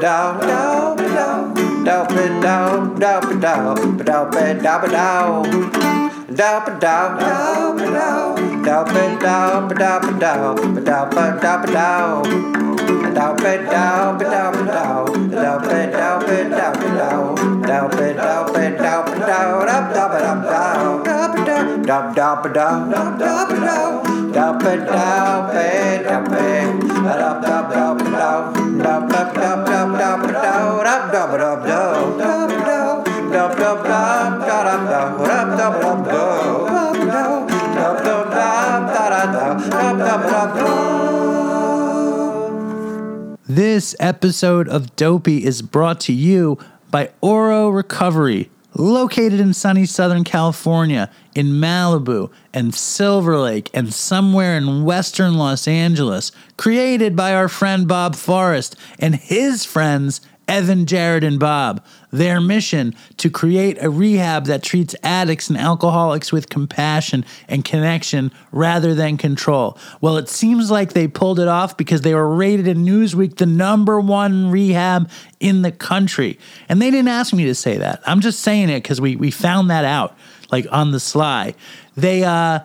dow, dow dow, dow dow, dow dow, dow dow dow. Dow dow, dow dow, dow dow, dow dow, dow dow ba dow. Dow ba dow, ba dow ba dow, dow ba dow ba dow ba dow, dow ba dow ba dow ba dow, dow dow ba dow dow, dow ba dow, dow dow ba dow, dow dow ba dow, dow ba dow ba dow ba, dow dow dow ba dow, dow ba dow This episode of Dopey is brought to you by Oro Recovery, located in sunny Southern California, in Malibu and Silver Lake, and somewhere in Western Los Angeles, created by our friend Bob Forrest and his friends Evan, Jared, and Bob. Their mission to create a rehab that treats addicts and alcoholics with compassion and connection rather than control. Well, it seems like they pulled it off because they were rated in Newsweek the number one rehab in the country. And they didn't ask me to say that. I'm just saying it because we, we found that out like on the sly. They uh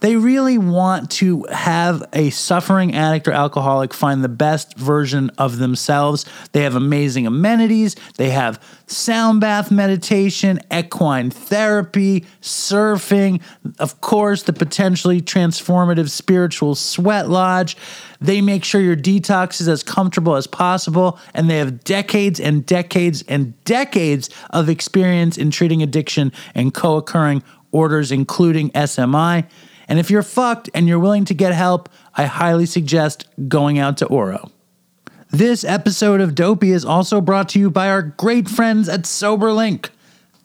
they really want to have a suffering addict or alcoholic find the best version of themselves. They have amazing amenities. They have sound bath meditation, equine therapy, surfing, of course, the potentially transformative spiritual sweat lodge. They make sure your detox is as comfortable as possible, and they have decades and decades and decades of experience in treating addiction and co occurring orders, including SMI. And if you're fucked and you're willing to get help, I highly suggest going out to Oro. This episode of Dopey is also brought to you by our great friends at SoberLink.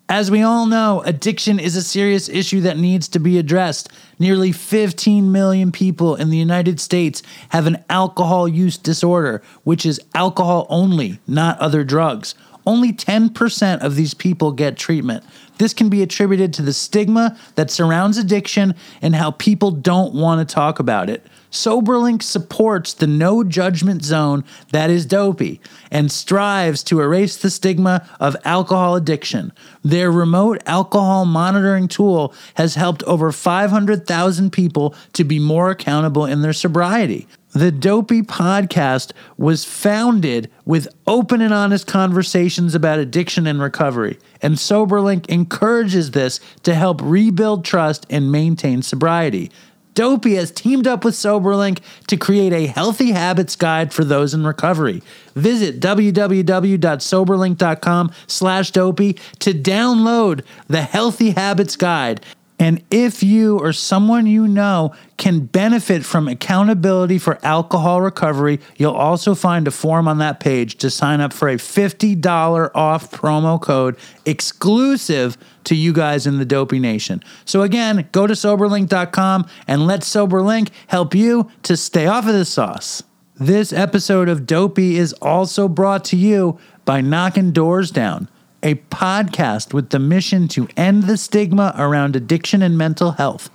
As we all know, addiction is a serious issue that needs to be addressed. Nearly 15 million people in the United States have an alcohol use disorder, which is alcohol only, not other drugs. Only 10% of these people get treatment. This can be attributed to the stigma that surrounds addiction and how people don't want to talk about it. SoberLink supports the no judgment zone that is dopey and strives to erase the stigma of alcohol addiction. Their remote alcohol monitoring tool has helped over 500,000 people to be more accountable in their sobriety. The Dopey podcast was founded with open and honest conversations about addiction and recovery, and SoberLink encourages this to help rebuild trust and maintain sobriety. Dopey has teamed up with SoberLink to create a healthy habits guide for those in recovery. Visit www.soberlink.com slash dopey to download the Healthy Habits Guide. And if you or someone you know can benefit from accountability for alcohol recovery, you'll also find a form on that page to sign up for a $50 off promo code exclusive to you guys in the Dopey Nation. So again, go to soberlink.com and let SoberLink help you to stay off of the sauce. This episode of Dopey is also brought to you by Knocking Doors Down a podcast with the mission to end the stigma around addiction and mental health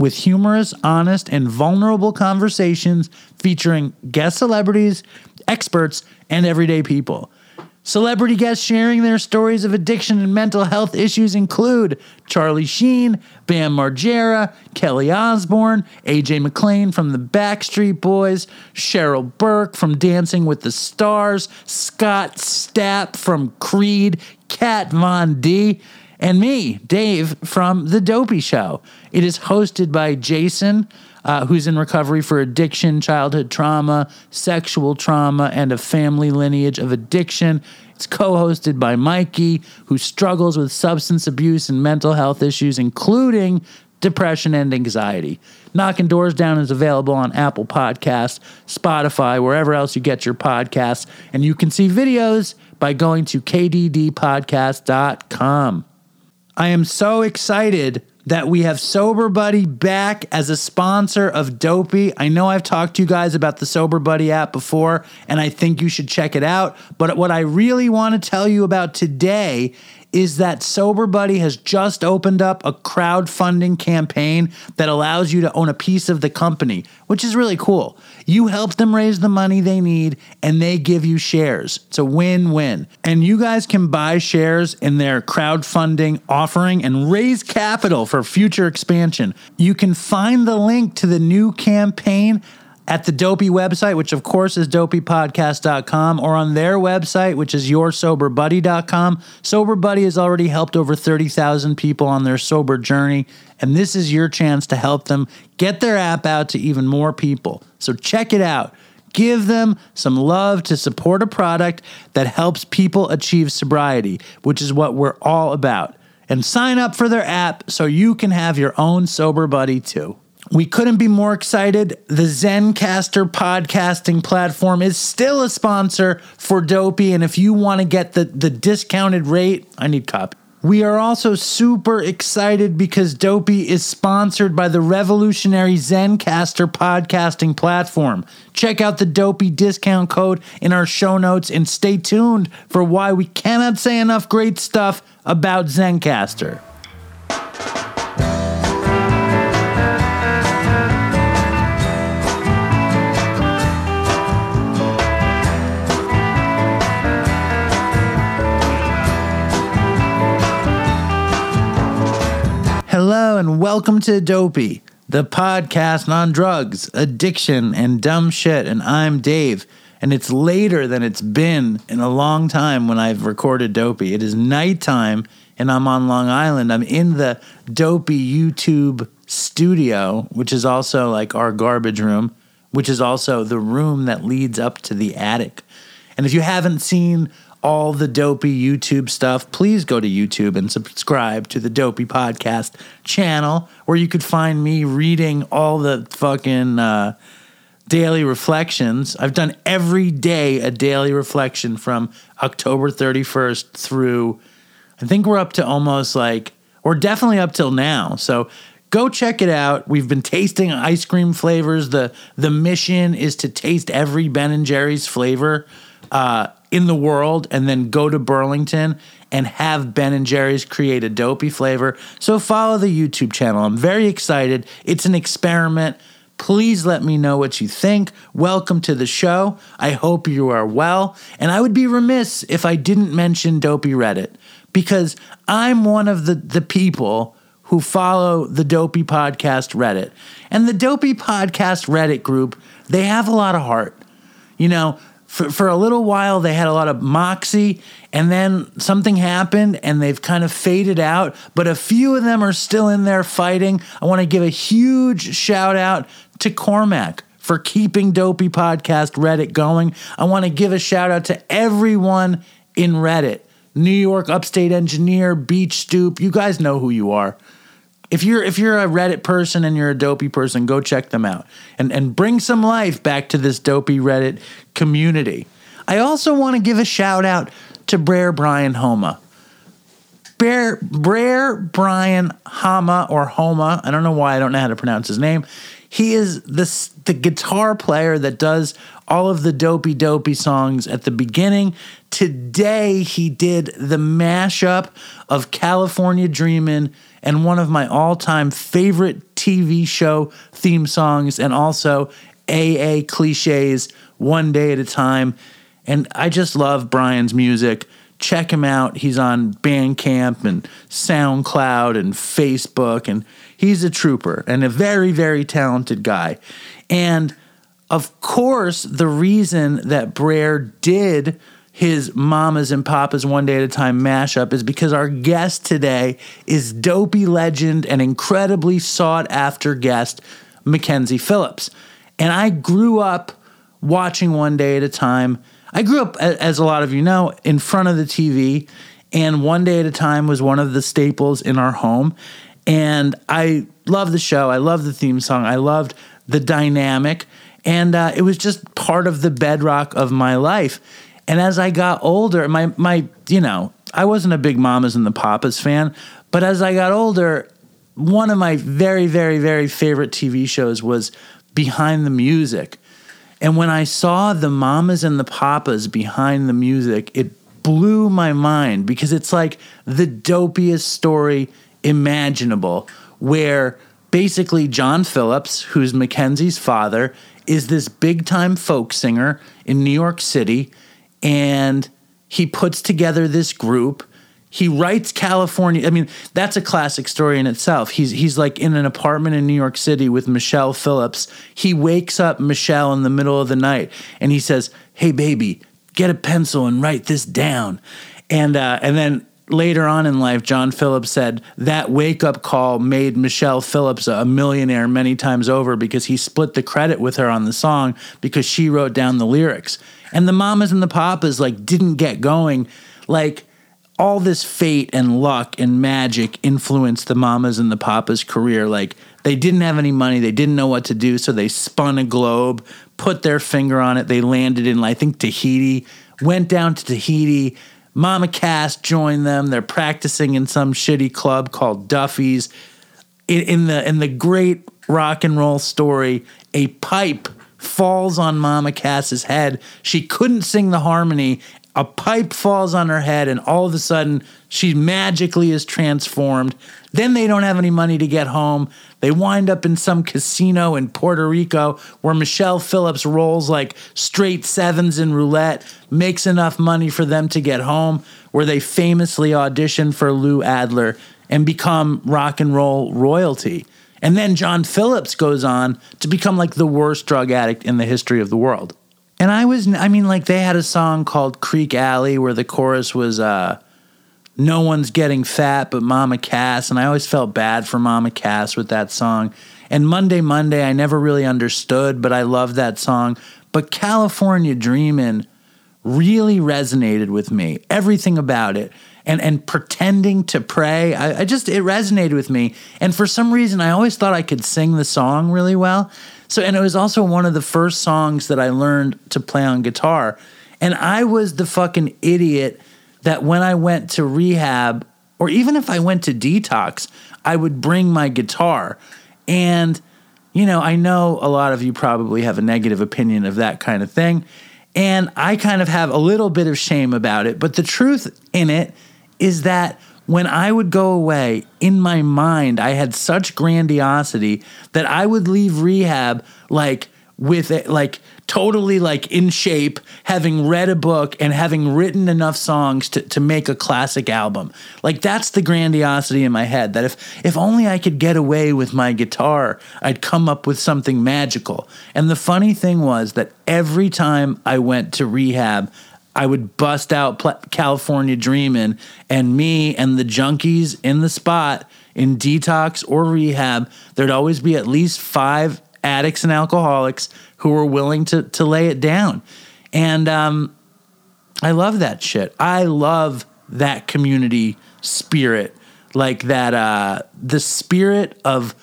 with humorous, honest, and vulnerable conversations featuring guest celebrities, experts, and everyday people. Celebrity guests sharing their stories of addiction and mental health issues include Charlie Sheen, Bam Margera, Kelly Osbourne, AJ McLean from the Backstreet Boys, Cheryl Burke from Dancing with the Stars, Scott Stapp from Creed, Kat Von D, and me, Dave, from The Dopey Show. It is hosted by Jason, uh, who's in recovery for addiction, childhood trauma, sexual trauma, and a family lineage of addiction. It's co hosted by Mikey, who struggles with substance abuse and mental health issues, including depression and anxiety. Knocking Doors Down is available on Apple Podcasts, Spotify, wherever else you get your podcasts, and you can see videos by going to kddpodcast.com. I am so excited that we have Sober Buddy back as a sponsor of Dopey. I know I've talked to you guys about the Sober Buddy app before, and I think you should check it out. But what I really want to tell you about today is that Sober Buddy has just opened up a crowdfunding campaign that allows you to own a piece of the company, which is really cool. You help them raise the money they need and they give you shares. It's a win win. And you guys can buy shares in their crowdfunding offering and raise capital for future expansion. You can find the link to the new campaign at the Dopey website, which of course is dopeypodcast.com, or on their website, which is yoursoberbuddy.com. Sober Buddy has already helped over 30,000 people on their sober journey, and this is your chance to help them get their app out to even more people. So check it out. Give them some love to support a product that helps people achieve sobriety, which is what we're all about. And sign up for their app so you can have your own Sober Buddy too. We couldn't be more excited. The Zencastr podcasting platform is still a sponsor for Dopey. And if you want to get the, the discounted rate, I need copy. We are also super excited because Dopey is sponsored by the revolutionary Zencastr podcasting platform. Check out the Dopey discount code in our show notes and stay tuned for why we cannot say enough great stuff about Zencastr. Hello and welcome to Dopey, the podcast on drugs, addiction, and dumb shit. And I'm Dave. And it's later than it's been in a long time when I've recorded Dopey. It is nighttime and I'm on Long Island. I'm in the Dopey YouTube studio, which is also like our garbage room, which is also the room that leads up to the attic. And if you haven't seen all the dopey YouTube stuff, please go to YouTube and subscribe to the Dopey Podcast channel, where you could find me reading all the fucking uh, daily reflections. I've done every day a daily reflection from October 31st through, I think we're up to almost like, we're definitely up till now. So go check it out. We've been tasting ice cream flavors. The the mission is to taste every Ben and Jerry's flavor. Uh, in the world and then go to Burlington and have Ben and Jerry's create a dopey flavor. So follow the YouTube channel. I'm very excited. It's an experiment. Please let me know what you think. Welcome to the show. I hope you are well. And I would be remiss if I didn't mention Dopey Reddit because I'm one of the, the people who follow the Dopey Podcast Reddit. And the Dopey Podcast Reddit group, they have a lot of heart. You know, for, for a little while they had a lot of moxie and then something happened and they've kind of faded out but a few of them are still in there fighting. I want to give a huge shout out to cormac for keeping dopey podcast reddit going. I want to give a shout out to everyone in reddit. New york upstate engineer beach stoop you guys know who you are if you're if you're a Reddit person and you're a dopey person, go check them out and and bring some life back to this dopey Reddit community. I also want to give a shout out to Brer Brian Homa. Brer, Brer Brian Hama or Homa. I don't know why I don't know how to pronounce his name. He is the, the guitar player that does all of the dopey dopey songs at the beginning. Today he did the mashup of California Dreamin' and one of my all-time favorite TV show theme songs and also AA cliches one day at a time. And I just love Brian's music. Check him out. He's on Bandcamp and SoundCloud and Facebook and he's a trooper and a very very talented guy. And of course, the reason that Brer did his Mamas and Papas One Day at a Time mashup is because our guest today is dopey legend and incredibly sought after guest, Mackenzie Phillips. And I grew up watching One Day at a Time. I grew up, as a lot of you know, in front of the TV, and One Day at a Time was one of the staples in our home. And I love the show. I love the theme song. I loved the dynamic. And uh, it was just part of the bedrock of my life. And as I got older, my my you know, I wasn't a big Mamas and the Papas fan, but as I got older, one of my very very very favorite TV shows was Behind the Music. And when I saw the Mamas and the Papas behind the music, it blew my mind because it's like the dopiest story imaginable where basically John Phillips, who's Mackenzie's father, is this big time folk singer in New York City and he puts together this group. He writes California. I mean, that's a classic story in itself. He's he's like in an apartment in New York City with Michelle Phillips. He wakes up Michelle in the middle of the night and he says, "Hey baby, get a pencil and write this down." And uh, and then later on in life, John Phillips said that wake up call made Michelle Phillips a millionaire many times over because he split the credit with her on the song because she wrote down the lyrics. And the mamas and the papas like didn't get going. Like all this fate and luck and magic influenced the mamas and the papas career. Like they didn't have any money, they didn't know what to do, so they spun a globe, put their finger on it. They landed in I think Tahiti, went down to Tahiti Mama Cass joined them. They're practicing in some shitty club called Duffy's. In, in the in the great rock and roll story, a pipe falls on Mama Cass's head. She couldn't sing the harmony. A pipe falls on her head, and all of a sudden, she magically is transformed. Then they don't have any money to get home. They wind up in some casino in Puerto Rico where Michelle Phillips rolls like straight sevens in roulette, makes enough money for them to get home, where they famously audition for Lou Adler and become rock and roll royalty. And then John Phillips goes on to become like the worst drug addict in the history of the world. And I was, I mean, like they had a song called Creeque Alley where the chorus was, uh, no one's getting fat but Mama Cass. And I always felt bad for Mama Cass with that song. And Monday, Monday, I never really understood, but I loved that song. But California Dreamin' really resonated with me. Everything about it. And, and pretending to pray, I, I just, it resonated with me. And for some reason, I always thought I could sing the song really well. So, and it was also one of the first songs that I learned to play on guitar. And I was the fucking idiot that when I went to rehab, or even if I went to detox, I would bring my guitar. And, you know, I know a lot of you probably have a negative opinion of that kind of thing. And I kind of have a little bit of shame about it. But the truth in it is that when I would go away, in my mind, I had such grandiosity that I would leave rehab like with it, like totally like in shape, having read a book and having written enough songs to, to make a classic album. Like that's the grandiosity in my head that if if only I could get away with my guitar, I'd come up with something magical. And the funny thing was that every time I went to rehab, I would bust out California Dreamin', and me and the junkies in the spot in detox or rehab, there'd always be at least five addicts and alcoholics who were willing to to lay it down. And um, I love that shit. I love that community spirit, like that uh, the spirit of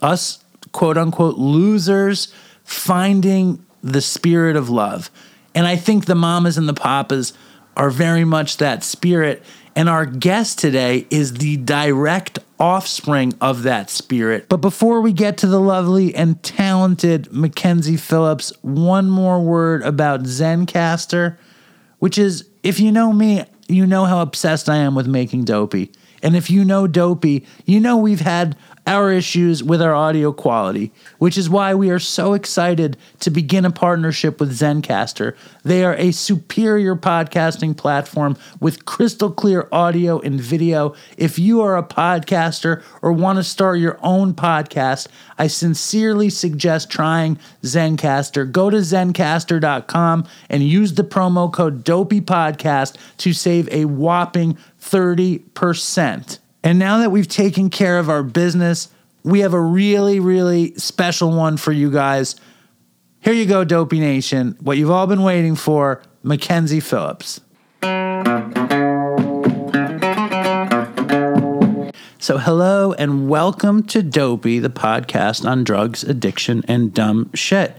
us quote unquote losers finding the spirit of love. And I think the mamas and the papas are very much that spirit. And our guest today is the direct offspring of that spirit. But before we get to the lovely and talented Mackenzie Phillips, one more word about Zencastr, which is if you know me, you know how obsessed I am with making dopey. And if you know dopey, you know we've had our issues with our audio quality, which is why we are so excited to begin a partnership with Zencastr. They are a superior podcasting platform with crystal clear audio and video. If you are a podcaster or want to start your own podcast, I sincerely suggest trying Zencastr. Go to zencastr.com and use the promo code DOPEYPODCAST to save a whopping 30%. And now that we've taken care of our business, we have a really, really special one for you guys. Here you go, Dopey Nation. What you've all been waiting for Mackenzie Phillips. So, hello and welcome to Dopey, the podcast on drugs, addiction, and dumb shit.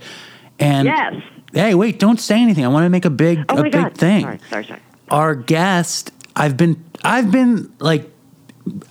And yes. Hey, wait! Don't say anything. I want to make a big, oh a big God. thing. Sorry, sorry, sorry. Our guest, I've been, I've been like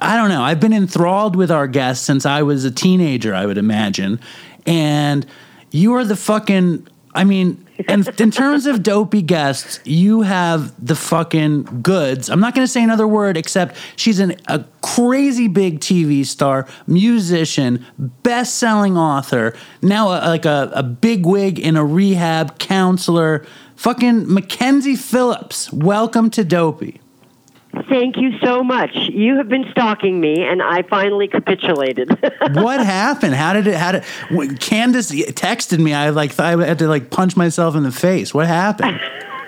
I don't know. I've been enthralled with our guests since I was a teenager, I would imagine. And you are the fucking I mean, and in terms of dopey guests, you have the fucking goods. I'm not going to say another word except she's an, a crazy big TV star, musician, best selling author, now a, like a, a big wig in a rehab counselor. Fucking Mackenzie Phillips. Welcome to Dopey. Thank you so much. You have been stalking me, and I finally capitulated. what happened? How did it? How did Candace texted me? I like thought I had to like punch myself in the face. What happened?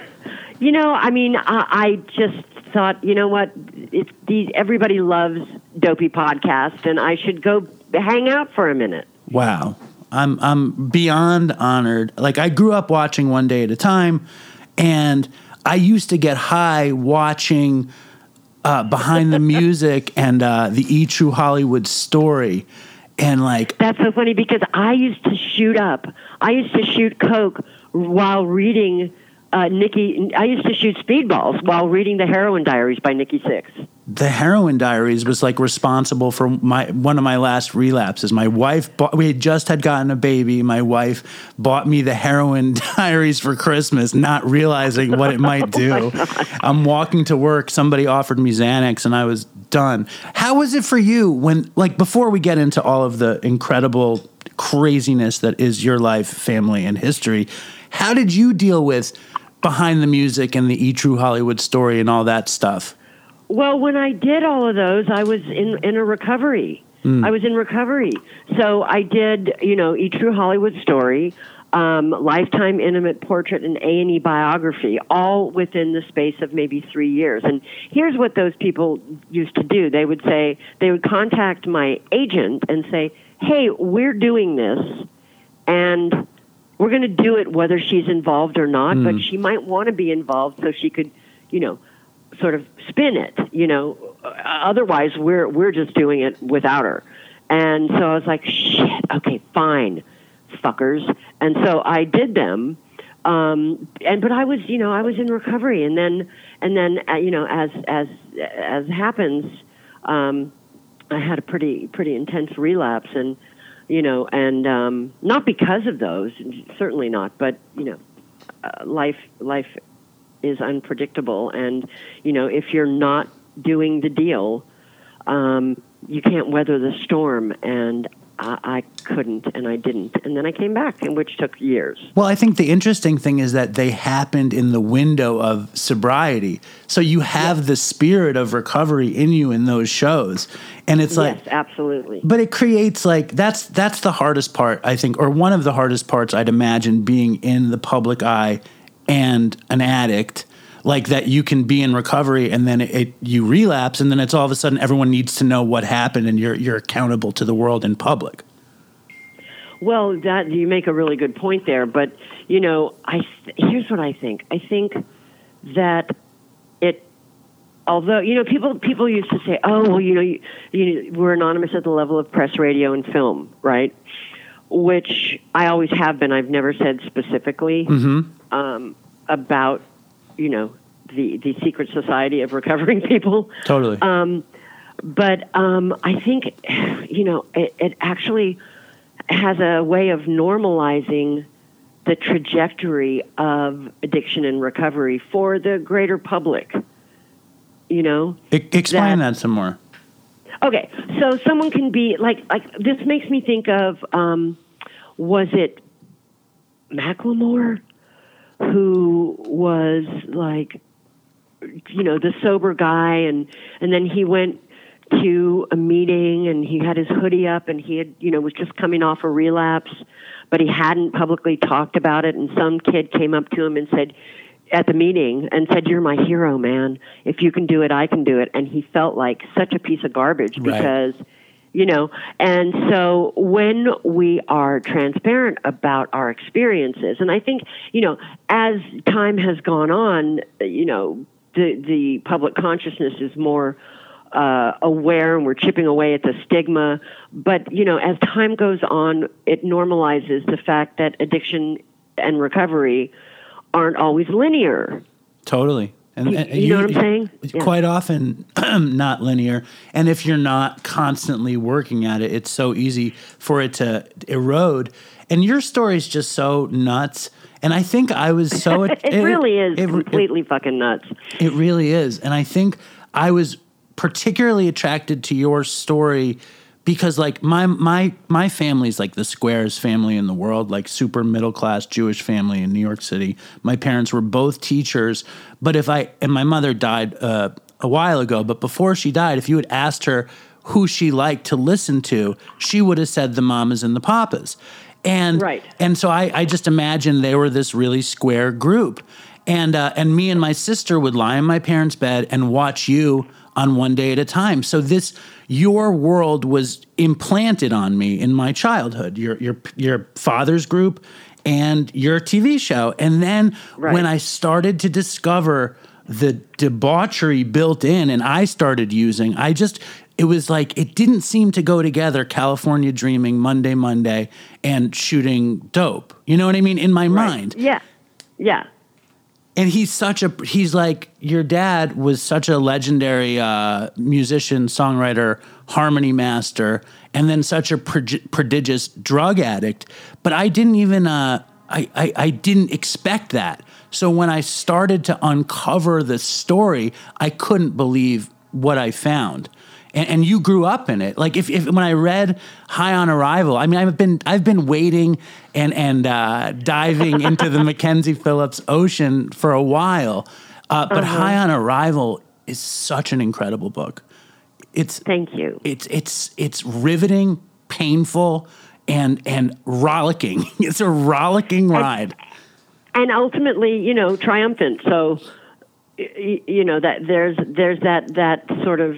you know, I mean, I, I just thought, you know what? It's these. Everybody loves Dopey podcast, and I should go hang out for a minute. Wow, I'm I'm beyond honored. Like I grew up watching One Day at a Time, and I used to get high watching uh, behind the music and uh, the E True Hollywood story. And like that's so funny because I used to shoot up. I used to shoot coke while reading uh, Nikki. I used to shoot speedballs while reading the Heroin Diaries by Nikki Sixx the heroin diaries was like responsible for my one of my last relapses. My wife bought, we had just had gotten a baby. My wife bought me the heroin diaries for christmas not realizing what it might oh do. Oh i'm walking to work. Somebody offered me xanax and i was done. How was it for you when like before we get into all of the incredible craziness that is your life family and history how did you deal with behind the music and the e true hollywood story and all that stuff well, when I did all of those, I was in in a recovery. Mm. I was in recovery, so I did you know E True Hollywood Story, um, Lifetime Intimate Portrait, and A and E biography, all within the space of maybe three years. And here's what those people used to do: they would say they would contact my agent and say, "Hey, we're doing this, and." We're going to do it whether she's involved or not, mm. but she might want to be involved so she could, you know, sort of spin it, you know. Otherwise, we're we're just doing it without her. And so I was like, shit, okay, fine, fuckers. And so I did them. Um, and but I was, you know, I was in recovery, and then and then uh, you know, as as as happens, um, I had a pretty pretty intense relapse, and you know, and um, not because of those, certainly not, but you know, uh, life life is unpredictable, and you know if you're not doing the deal, um, you can't weather the storm. And I, couldn't, and I didn't, and then I came back, and which took years. Well, I think the interesting thing is that they happened in the window of sobriety, so you have yes. the spirit of recovery in you in those shows, and it's like yes, absolutely. But it creates like that's that's the hardest part, I think, or one of the hardest parts I'd imagine being in the public eye and an addict like that you can be in recovery and then it, it, you relapse and then it's all of a sudden everyone needs to know what happened and you're you're accountable to the world in public well that you make a really good point there but you know i here's what i think i think that it although you know people people used to say oh well you know you, you, we're anonymous at the level of press radio and film right which I always have been. I've never said specifically mm-hmm. um, about, you know, the the secret society of recovering people. Totally. Um, but um, I think, you know, it, it actually has a way of normalizing the trajectory of addiction and recovery for the greater public. You know, explain that, that some more. Okay, so someone can be like like this makes me think of um, was it Macklemore who was like you know the sober guy and and then he went to a meeting and he had his hoodie up and he had you know was just coming off a relapse but he hadn't publicly talked about it and some kid came up to him and said at the meeting and said, "You're my hero, man. If you can do it, I can do it." And he felt like such a piece of garbage because, right. You know. And so when we are transparent about our experiences, and I think you know, as time has gone on, you know, the the public consciousness is more. Uh, aware and we're chipping away at the stigma. But, you know, as time goes on, it normalizes the fact that addiction and recovery aren't always linear. Totally. And, You- and you know what I'm saying? Yeah. Quite often, not linear. And if you're not constantly working at it, it's so easy for it to erode. And your story is just so nuts. And I think I was so. it, really is it- it- completely fucking nuts. it really is. And I think I was particularly attracted to your story because like my my my family's like the squarest family in the world, like super middle class Jewish family in New York City. My parents were both teachers, but if I and my mother died uh, a while ago, but before she died, if you had asked her who she liked to listen to, she would have said the mamas and the papas. And Right. and so I, I just imagined they were this really square group. And uh, and me and my sister would lie in my parents' bed and watch you on one day at a time. So this your world was implanted on me in my childhood. Your your your father's group and your TV show. And then Right. when I started to discover the debauchery built in and I started using, I just it was like it didn't seem to go together California dreaming Monday Monday and shooting dope. You know what I mean in my mind. Yeah, yeah. And he's such a he's like your dad was such a legendary uh, musician, songwriter, harmony master, and then such a prodigious drug addict. But I didn't even uh, I, I I didn't expect that. So when I started to uncover the story, I couldn't believe what I found. And, and you grew up in it. Like if, if when I read High on Arrival, I mean I've been I've been waiting and and uh, diving into the Mackenzie Phillips ocean for a while. Uh, but High on Arrival is such an incredible book. It's Thank you. it's it's it's riveting, painful, and and rollicking. It's a rollicking ride. and ultimately, you know, triumphant. So, you know that there's there's that that sort of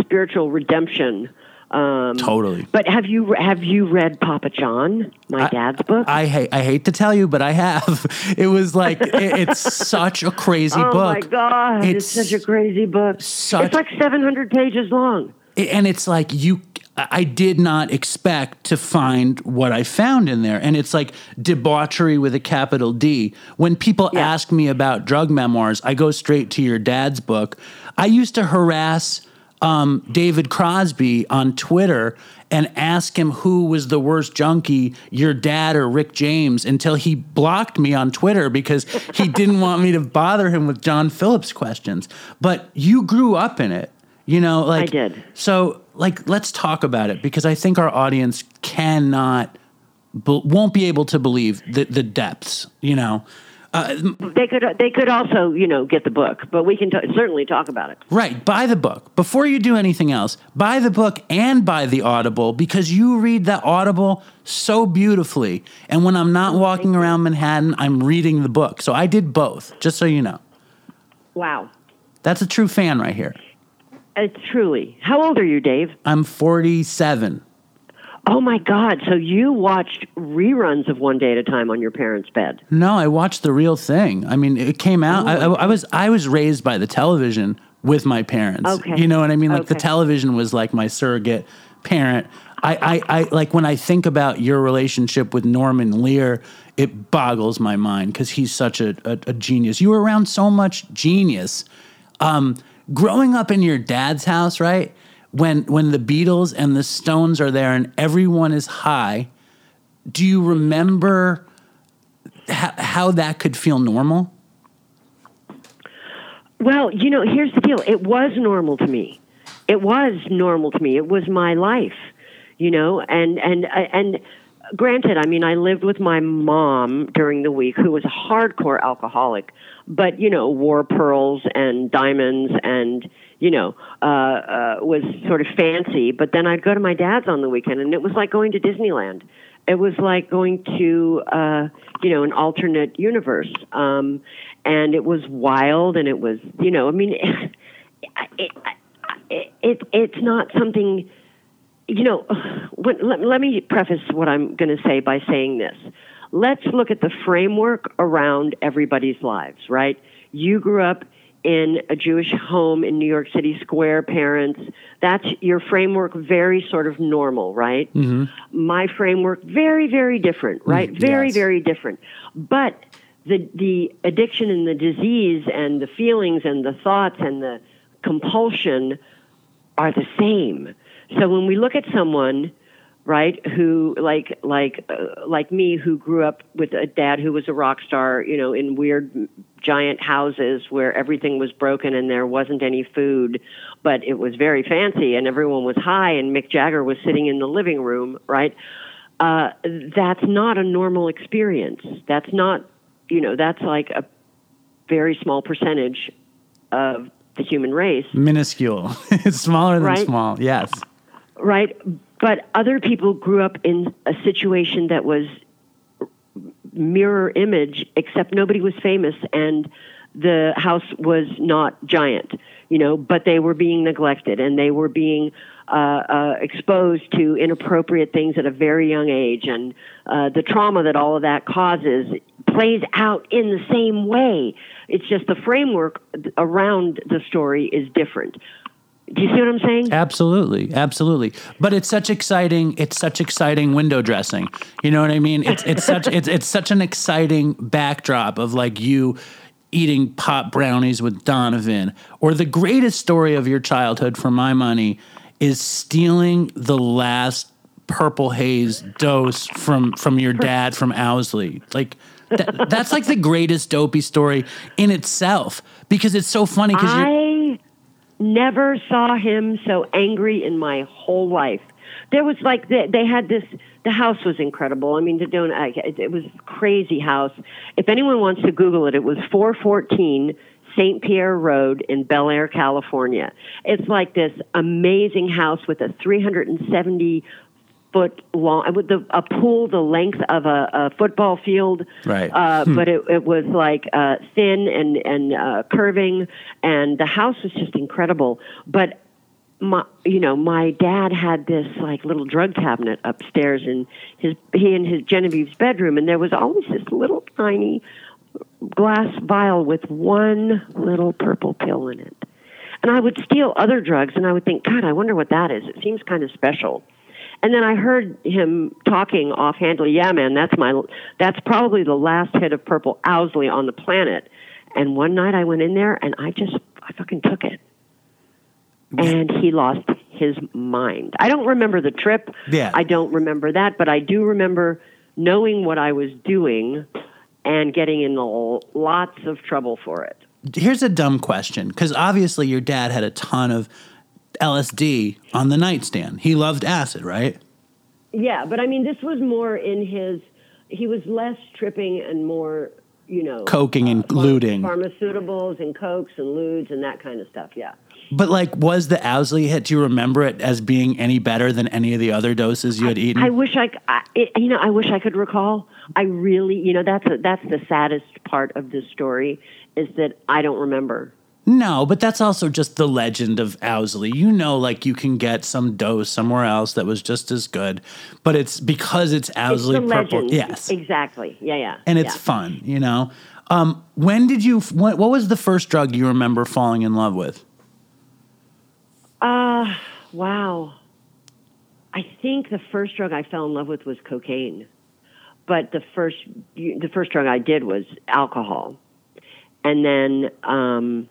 spiritual redemption. Um, Totally. But have you have you read Papa John, my dad's book? I hate I hate to tell you, but I have. It was like it, it's such a crazy oh book. Oh my god, it's, It's such a crazy book. such- it's like 700 pages long. and it's like you i did not expect to find what i found in there and it's like debauchery with a capital d when people Yeah. ask me about drug memoirs i go straight to your dad's book i used to harass um, david crosby on twitter and ask him who was the worst junkie your dad or rick james until he blocked me on twitter because he didn't want me to bother him with john phillips questions but you grew up in it you know, like I did. So, like, let's talk about it because I think our audience cannot, won't be able to believe the the depths. You know, Uh, they could they could also you know get the book, but we can t- certainly talk about it. right? Buy the book before you do anything else. Buy the book and buy the Audible because you read that Audible so beautifully. And when I'm not walking around Manhattan, I'm reading the book. So I did both. Just so you know, Wow, that's a true fan right here. it's truly. How old are you, Dave? I'm 47. Oh my God! So you watched reruns of One Day at a Time on your parents' bed? No, I watched the real thing. I mean, it came out. I, I, I was I was raised by the television with my parents. Okay. You know what I mean? Like the television was like my surrogate parent. I, I, I like when I think about your relationship with Norman Lear, it boggles my mind because he's such a, a, a genius. You were around so much genius. Um, growing up in your dad's house, right? When when the Beatles and the Stones are there and everyone is high, do you remember how, how that could feel normal? Well, you know, here's the deal. It was normal to me. It was normal to me. It was my life, you know, and and uh, and granted, I mean, I lived with my mom during the week who was a hardcore alcoholic, but you know, wore pearls and diamonds and you know, uh, uh, was sort of fancy. But then I'd go to my dad's on the weekend, and it was like going to Disneyland. It was like going to, uh, you know, an alternate universe. Um, and it was wild, and it was, you know, I mean, it, it, it it's not something you know, let, let me preface what I'm going to say by saying this. Let's look at the framework around everybody's lives, right? You grew up in a Jewish home in New York City, square parents. That's your framework, very sort of normal, right? Mm-hmm. My framework, very, very different, mm-hmm. right? very, yes. very different. But the the addiction and the disease and the feelings and the thoughts and the compulsion are the same. So when we look at someone, right, who like like uh, like me, who grew up with a dad who was a rock star, you know, in weird giant houses where everything was broken and there wasn't any food, but it was very fancy and everyone was high and Mick Jagger was sitting in the living room, right? Uh, that's not a normal experience. That's not, you know, that's like a very small percentage of the human race. Minuscule. it's smaller than Right. small. Yes. right? But other people grew up in a situation that was mirror image, except nobody was famous and the house was not giant, you know, but they were being neglected and they were being uh, uh, exposed to inappropriate things at a very young age. And uh, the trauma that all of that causes plays out in the same way. It's just the framework around the story is different. Do you see what I'm saying? Absolutely, absolutely. But it's such exciting. It's such exciting window dressing. You know what I mean? It's it's such it's it's such an exciting backdrop of like you eating pop brownies with Donovan, or the greatest story of your childhood, for my money, is stealing the last purple haze dose from from your dad from Owsley. Like. That, that's like the greatest dopey story in itself because it's so funny because you're I never saw him so angry in my whole life. There was like they, they had this. The house was incredible. I mean, to don't. It was crazy house. If anyone wants to Google it, it was 414 St. Pierre Road in Bel Air, California. It's like this amazing house with a 370 foot long, with the, a pool the length of a, a football field. Right. Uh, But it, it was like uh, thin and and uh, curving, and the house was just incredible. But my, you know, my dad had this like little drug cabinet upstairs in his he and his Genevieve's bedroom, and there was always this little tiny glass vial with one little purple pill in it. And I would steal other drugs, and I would think, God, I wonder what that is. It seems kind of special. And then I heard him talking offhandedly, yeah, man, that's my, that's probably the last hit of purple Owsley on the planet. And one night I went in there and I just, I fucking took it. And he lost his mind. I don't remember the trip. Yeah. I don't remember that, but I do remember knowing what I was doing and getting in lots of trouble for it. here's a dumb question because obviously your dad had a ton of LSD on the nightstand. He loved acid, right? Yeah, but I mean, this was more in his. He was less tripping and more, you know, Coking and uh, phar- looting. pharmaceuticals and cokes and ludes and that kind of stuff. Yeah. But like, was the Owsley hit? Do you remember it as being any better than any of the other doses you had eaten? I wish I, it, you know, I wish I could recall. I really, you know, that's a, that's the saddest part of this story is that I don't remember. No, but that's also just the legend of Owsley. You know, like you can get some dose somewhere else that was just as good, but it's because it's Owsley it's purple. legend. Yes, Exactly. Yeah, yeah. and it's yeah. fun. You know. Um, when did you? What, what was the first drug you remember falling in love with? Uh, wow. I think the first drug I fell in love with was cocaine, but the first the first drug I did was alcohol, and then um,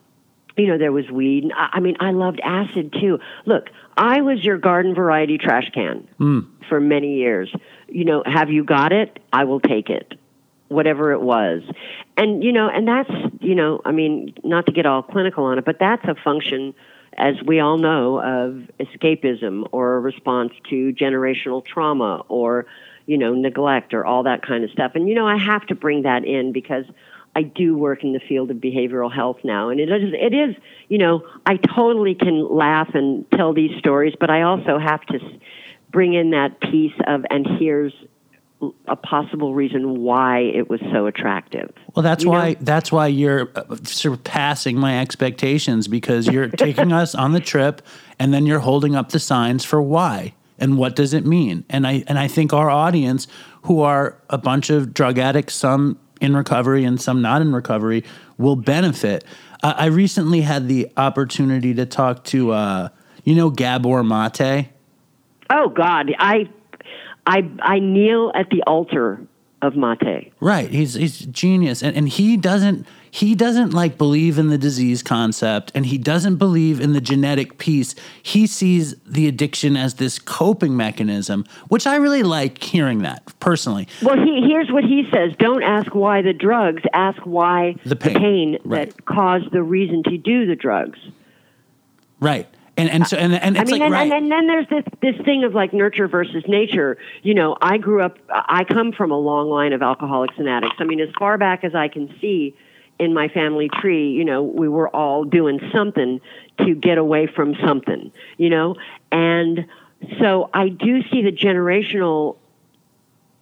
you know there was weed. I, I mean, I loved acid too. Look, I was your garden variety trash can hmm. for many years. You know, have you got it? I will take it whatever it was. And, you know, and that's, you know, I mean, not to get all clinical on it, but that's a function, as we all know, of escapism or a response to generational trauma or, you know, neglect or all that kind of stuff. And, you know, I have to bring that in because I do work in the field of behavioral health now. And it is, it is, you know, I totally can laugh and tell these stories, but I also have to bring in that piece of, and here's, a possible reason why it was so attractive. Well, that's You know? why that's why you're uh, surpassing my expectations because you're taking us on the trip and then you're holding up the signs for why and what does it mean. And I and I think our audience who are a bunch of drug addicts, some in recovery and some not in recovery, will benefit. Uh, I recently had the opportunity to talk to uh, you know Gabor Mate. Oh God, I, I, I kneel at the altar of mate. Right. He's he's genius. And and he doesn't he doesn't like believe in the disease concept and he doesn't believe in the genetic piece. He sees the addiction as this coping mechanism, which I really like hearing that personally. Well, he, here's what he says: Don't ask why the drugs. Ask why The pain. Right. that caused the reason to do the drugs. Right. And and so and, and I mean, like and, right. and, and then there's this this thing of like nurture versus nature. You know, I grew up. I come from a long line of alcoholics and addicts. I mean, as far back as I can see in my family tree, you know, we were all doing something to get away from something. You know, and so I do see the generational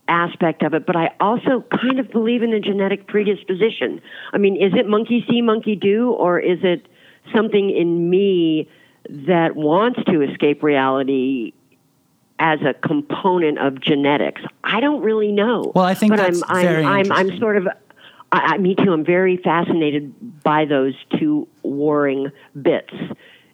aspect of it, but I also kind of believe in the genetic predisposition. I mean, is it monkey see, monkey do, or is it something in me that wants to escape reality as a component of genetics? I don't really know. Well, I think but that's I'm, very I'm, I'm, I'm sort of. I, I, me too. I'm very fascinated by those two warring bits.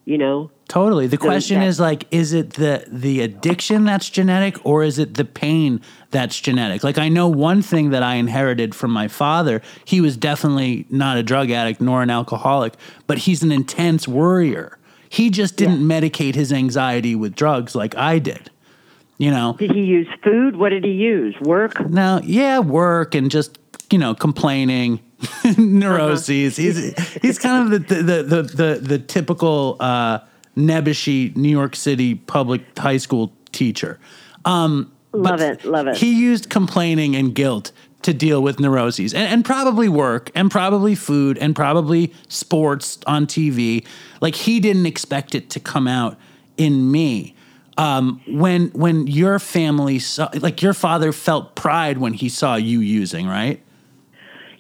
You know. Totally. The question that- is like, is it the the addiction that's genetic, or is it the pain that's genetic? Like, I know one thing that I inherited from my father. He was definitely not a drug addict nor an alcoholic, but he's an intense worrier. He just didn't medicate his anxiety with drugs like I did. You know. Did he use food? What did he use? Work? no yeah, work and just you know complaining, neuroses. He's he's kind of the the the the, the typical uh, nebbishy New York City public high school teacher. Um, Love it, love it. He used complaining and guilt to deal with neuroses, and, and probably work, and probably food, and probably sports on TV. Like he didn't expect it to come out in me um, when when your family saw, like your father felt pride when he saw you using, right?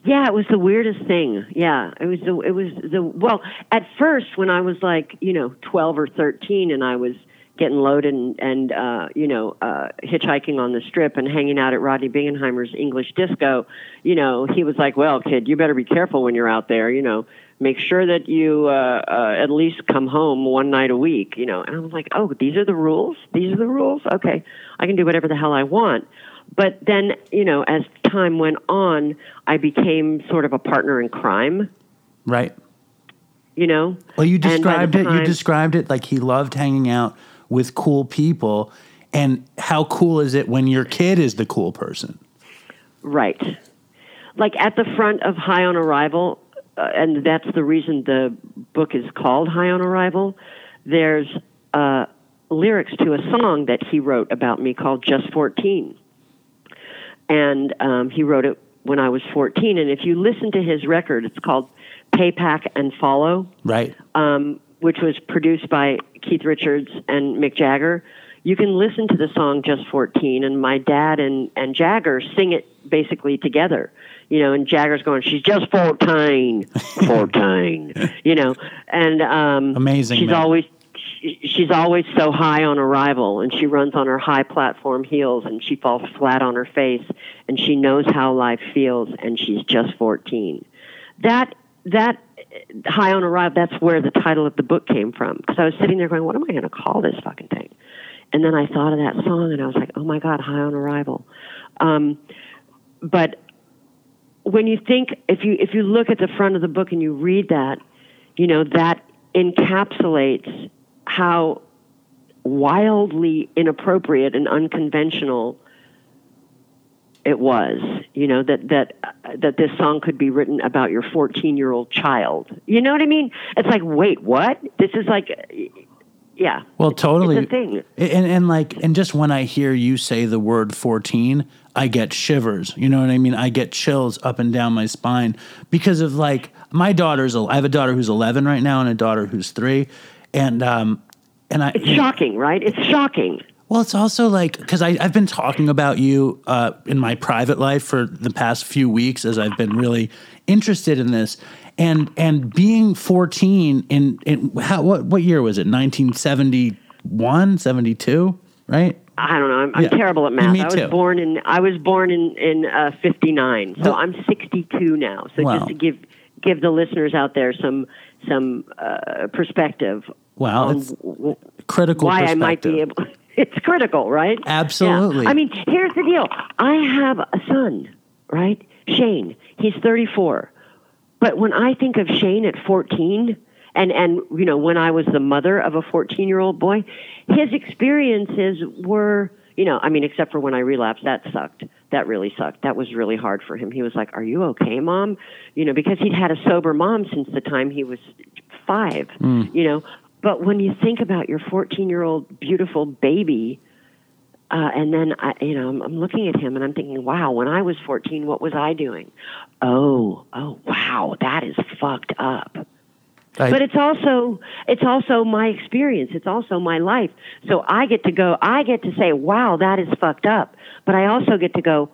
Yeah, it was the weirdest thing. Yeah, it was the it was the well. At first, when I was like you know twelve or thirteen, and I was getting loaded and, and uh, you know uh, hitchhiking on the strip and hanging out at Rodney Bingenheimer's English Disco, you know he was like, "Well, kid, you better be careful when you're out there. You know, make sure that you uh, uh, at least come home one night a week." You know, and I was like, "Oh, these are the rules. These are the rules. Okay, I can do whatever the hell I want." But then, you know, as time went on, I became sort of a partner in crime. Right. You know. Well, you And by described it. You described it like he loved hanging out with cool people. And how cool is it when your kid is the cool person? Right. Like at the front of High on Arrival, uh, and that's the reason the book is called High on Arrival, there's uh, lyrics to a song that he wrote about me called Just 14. And um, he wrote it when I was 14. And if you listen to his record, it's called Pay Pack and Follow Right. um, which was produced by Keith Richards and Mick Jagger. You can listen to the song Just 14, and my dad and, and Jagger sing it basically together. You know, and Jagger's going, she's just 14, 14, you know, and um, Amazing, She's man. always she's always so high on arrival, and she runs on her high platform heels, and she falls flat on her face, and she knows how life feels, and she's just 14. That that high on arrival that's where the title of the book came from because i was sitting there going what am i going to call this fucking thing and then i thought of that song and i was like oh my god high on arrival um, but when you think if you if you look at the front of the book and you read that you know that encapsulates how wildly inappropriate and unconventional it was you know that that that this song could be written about your 14 year old child you know what i mean it's like wait what this is like yeah Well, totally. it's thing And, and like, and just when I hear you say the word 14, I get shivers. You know what I mean? I get chills up and down my spine because of like, my daughter's, I have a daughter who's 11 right now and a daughter who's three. And, um, and I, it's shocking right it's shocking Well, it's also like because I've been talking about you uh, in my private life for the past few weeks as I've been really interested in this, and and being 14 in in how what what year was it? 1971, 72, right? I don't know. I'm, I'm Yeah. terrible at math. Me I was too. born in I was born in in uh, '59, so I'm 62 now. So Wow. just to give give the listeners out there some some uh, perspective Wow, on it's critical why I might be able. it's critical, right? Absolutely. Yeah. I mean, here's the deal. I have a son, right? Shane. He's 34. But when I think of Shane at 14, and and you know when I was the mother of a 14 year old boy, his experiences were you know I mean except for when I relapsed that sucked that really sucked that was really hard for him he was like are you okay mom you know because he'd had a sober mom since the time he was five mm. you know but when you think about your 14 year old beautiful baby uh, and then I, you know, I'm, I'm looking at him and I'm thinking, wow, when I was 14, what was I doing? Oh, oh, wow, that is fucked up. I- But it's also it's also my experience. It's also my life. So I get to go. I get to say, wow, that is fucked up. But I also get to go,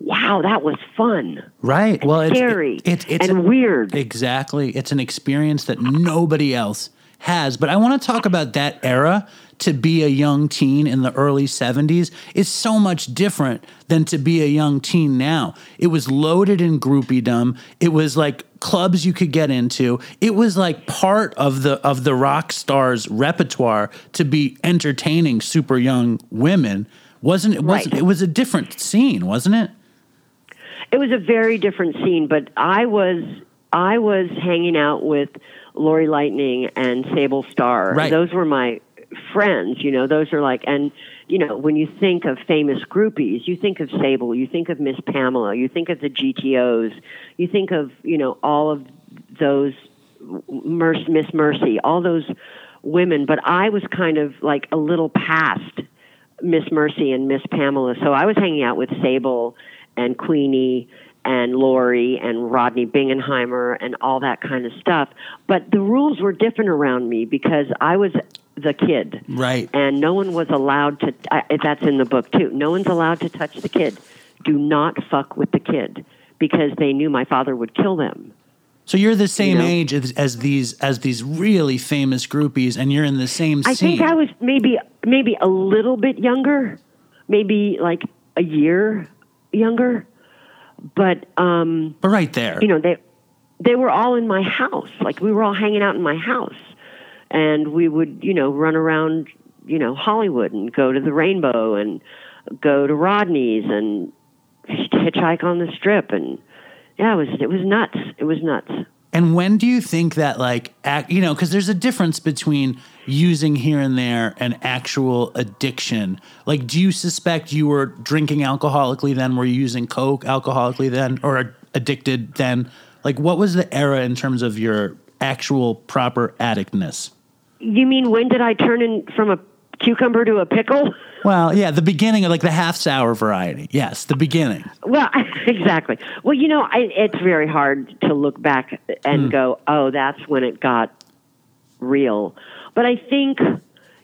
wow, that was fun, right. Well, it's scary, It's it's and a- weird. Exactly. It's an experience that nobody else has. But I want to talk about that era to be a young teen in the early 70s is so much different than to be a young teen now. It was loaded in groupiedom. It was like clubs you could get into. It was like part of the of the rock stars repertoire to be entertaining super young women. Wasn't it wasn't Right. it was a different scene, wasn't it? it was a very different scene, but I was I was hanging out with Lori Lightning and Sable Starr. Right. Those were my friends, you know, those are like and you know, when you think of famous groupies, you think of Sable, you think of Miss Pamela, you think of the GTOs, you think of, you know, all of those Miss Mercy, all those women, but I was kind of like a little past Miss Mercy and Miss Pamela. So I was hanging out with Sable and Queenie and Lori and Rodney Bingenheimer and all that kind of stuff. But the rules were different around me because I was the kid. Right. And no one was allowed to, I, that's in the book too. No one's allowed to touch the kid. Do not fuck with the kid because they knew my father would kill them. So you're the same know? age as, as these as these really famous groupies, and you're in the same state. I scene. think I was maybe maybe a little bit younger, maybe like a year younger, but um, but right there, you know they they were all in my house. Like we were all hanging out in my house, and we would you know run around you know Hollywood and go to the Rainbow and go to Rodney's and hitchhike on the Strip and yeah, it was it was nuts. It was nuts. And when do you think that, like, act, you know, because there's a difference between using here and there an actual addiction. Like, do you suspect you were drinking alcoholically then? Were you using coke alcoholically then, or addicted then? Like, what was the era in terms of your actual proper addictness? You mean when did I turn in from a cucumber to a pickle? Well, yeah, the beginning of like the half sour variety. Yes, the beginning. Well, exactly. Well, you know, I, it's very hard to look back and hmm. go, "Oh, that's when it got real." But I think,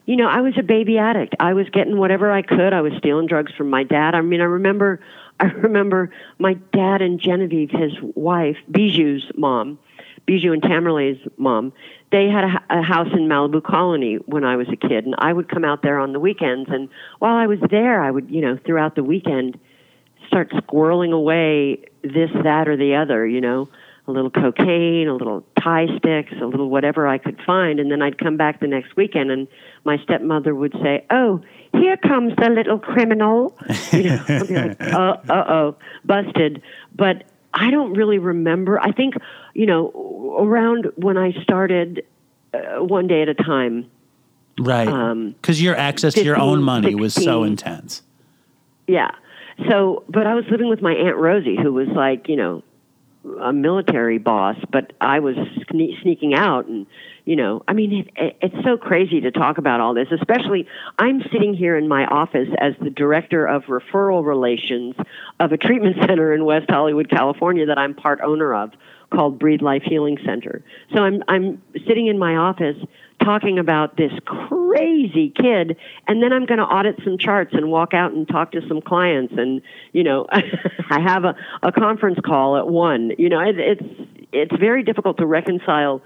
you know, I was a baby addict. I was getting whatever I could. I was stealing drugs from my dad. I mean, I remember, I remember my dad and Genevieve, his wife, Bijou's mom, Bijou and Tamerlane's mom. They had a, a, house in Malibu Colony when I was a kid, and I would come out there on the weekends. And while I was there, I would, you know, throughout the weekend start squirreling away this, that, or the other, you know, a little cocaine, a little Thai sticks, a little whatever I could find. And then I'd come back the next weekend and my stepmother would say, Oh, here comes the little criminal. You know, I'd be like, uh oh, busted. But I don't really remember. I think, you know, around when I started uh, one day at a time, Right. Um, Because your access to your own money was so intense. Yeah. So, but I was living with my aunt Rosie, who was like, you know, a military boss, but I was sne- sneaking out, and you know, I mean, it, it, it's so crazy to talk about all this. Especially, I'm sitting here in my office as the director of referral relations of a treatment center in West Hollywood, California, that I'm part owner of, called Breathe Life Healing Center. So I'm I'm sitting in my office talking about this crazy kid and then I'm going to audit some charts and walk out and talk to some clients and you know I have a, a conference call at 1 you know it, it's it's very difficult to reconcile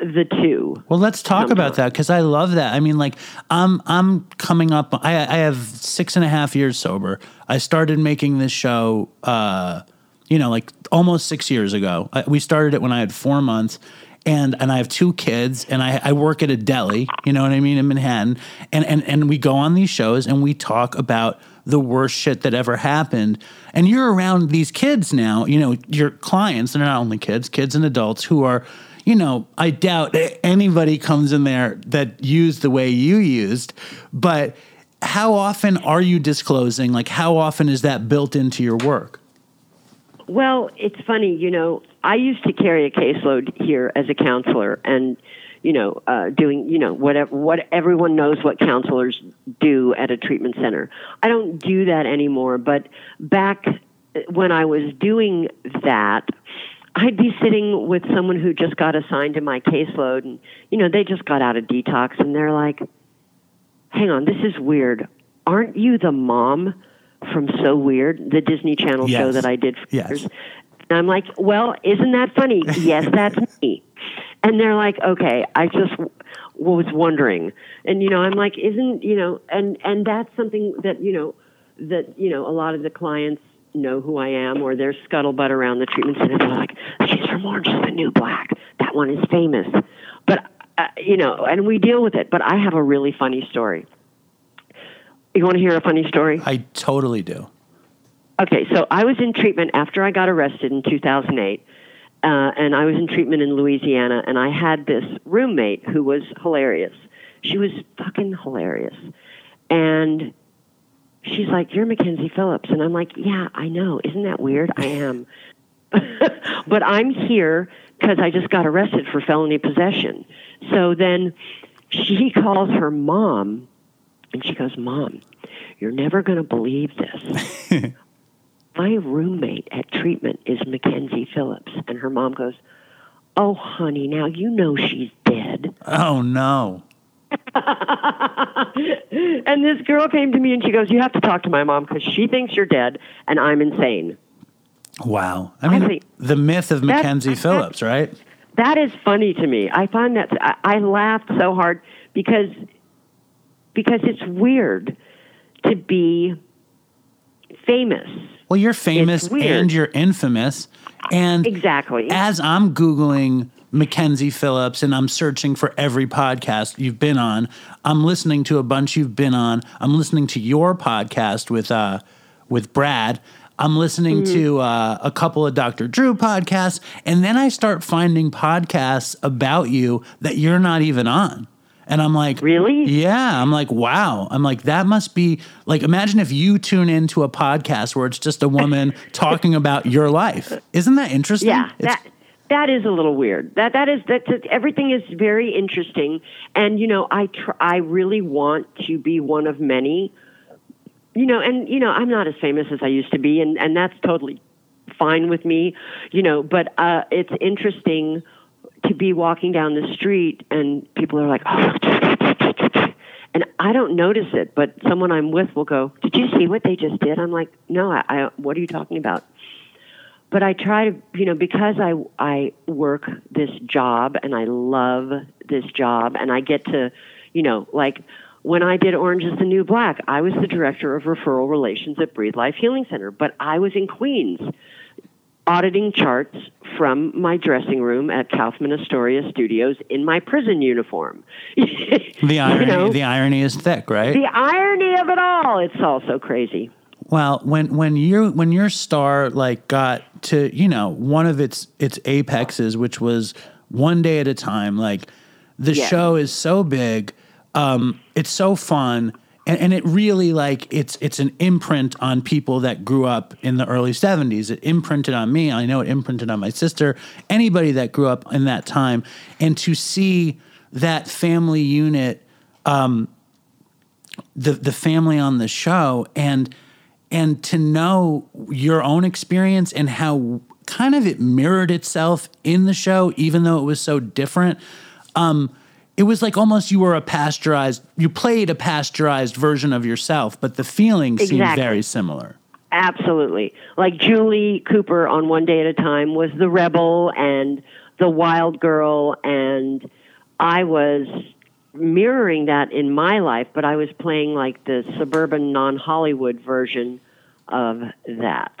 the two Well, let's talk about that because I love that. I mean, like, I'm I'm coming up. I I have six and a half years sober. I started making this show, uh, you know, like almost six years ago. I, we started it when I had four months, and and I have two kids and I, I work at a deli, you know what I mean, in Manhattan. And and and we go on these shows and we talk about the worst shit that ever happened. And you're around these kids now, you know, your clients, they're not only kids, kids and adults who are, you know, I doubt anybody comes in there that used the way you used, but how often are you disclosing? Like how often is that built into your work? Well, it's funny, you know, I used to carry a caseload here as a counselor and you know, uh, doing, you know, whatever, what everyone knows what counselors do at a treatment center. I don't do that anymore, but back when I was doing that, I'd be sitting with someone who just got assigned to my caseload and, you know, they just got out of detox and they're like, hang on, this is weird. Aren't you the mom from So Weird, the Disney Channel Yes. show that I did for Yes. years? And I'm like, well, isn't that funny? yes, that's me. And they're like, okay, I just w- was wondering. And, you know, I'm like, isn't, you know, and, and that's something that, you know, that, you know, a lot of the clients know who I am or they're scuttlebutt around the treatment center. They're like, she's from Orange is the New Black. That one is famous. But, uh, you know, and we deal with it. But I have a really funny story. You want to hear a funny story? I totally do. Okay, so I was in treatment after I got arrested in 2008, uh, and I was in treatment in Louisiana, and I had this roommate who was hilarious. She was fucking hilarious. And she's like, You're Mackenzie Phillips. And I'm like, Yeah, I know. Isn't that weird? I am. but I'm here because I just got arrested for felony possession. So then she calls her mom, and she goes, Mom, you're never going to believe this my roommate at treatment is Mackenzie Phillips. And her mom goes, Oh, honey, now you know she's dead. Oh no. and this girl came to me and she goes, You have to talk to my mom because she thinks you're dead and I'm insane. Wow. I mean, think- the myth of Mackenzie Phillips, right? That is funny to me. I find that I, I laughed so hard because because it's weird to be famous. Well, you're famous and you're infamous. And Exactly. as I'm Googling Mackenzie Phillips and I'm searching for every podcast you've been on, I'm listening to a bunch you've been on. I'm listening to your podcast with uh with Brad. I'm listening Mm-hmm. to uh, a couple of Dr. Drew podcasts, and then I start finding podcasts about you that you're not even on. And I'm like, Really? Yeah. I'm like, wow. I'm like, that must be like, imagine if you tune into a podcast where it's just a woman talking about your life. Isn't that interesting? Yeah, It's- that that is a little weird. That that is that that- everything is very interesting, and you know, I tr- I really want to be one of many. You know, and you know, I'm not as famous as I used to be, and and that's totally fine with me. You know, but uh, it's interesting to be walking down the street and people are like, oh, and I don't notice it, but someone I'm with will go, "Did you see what they just did?" I'm like, "No, I, I what are you talking about?" but I try to, you know, because I I work this job and I love this job and I get to, you know, like when I did Orange is the New Black, I was the director of referral relations at Breathe Life Healing Center, but I was in Queens auditing charts from my dressing room at Kaufman Astoria Studios in my prison uniform. the irony, you know, the irony is thick, right? the irony of it all, it's all so crazy. Well, when when you when your star like got to you know one of its its apexes, which was one day at a time, like the Yeah. show is so big, um, it's so fun, and, and it really like it's it's an imprint on people that grew up in the early '70s. It imprinted on me. I know it imprinted on my sister. Anybody that grew up in that time, and to see that family unit the the family on the show and and to know your own experience and how kind of it mirrored itself in the show even though it was so different um it was like almost you were a pasteurized you played a pasteurized version of yourself but the feeling seemed very similar Absolutely. Like Julie Cooper on One Day at a Time was the rebel and the wild girl, and I was mirroring that in my life, but I was playing like the suburban non Hollywood version of that.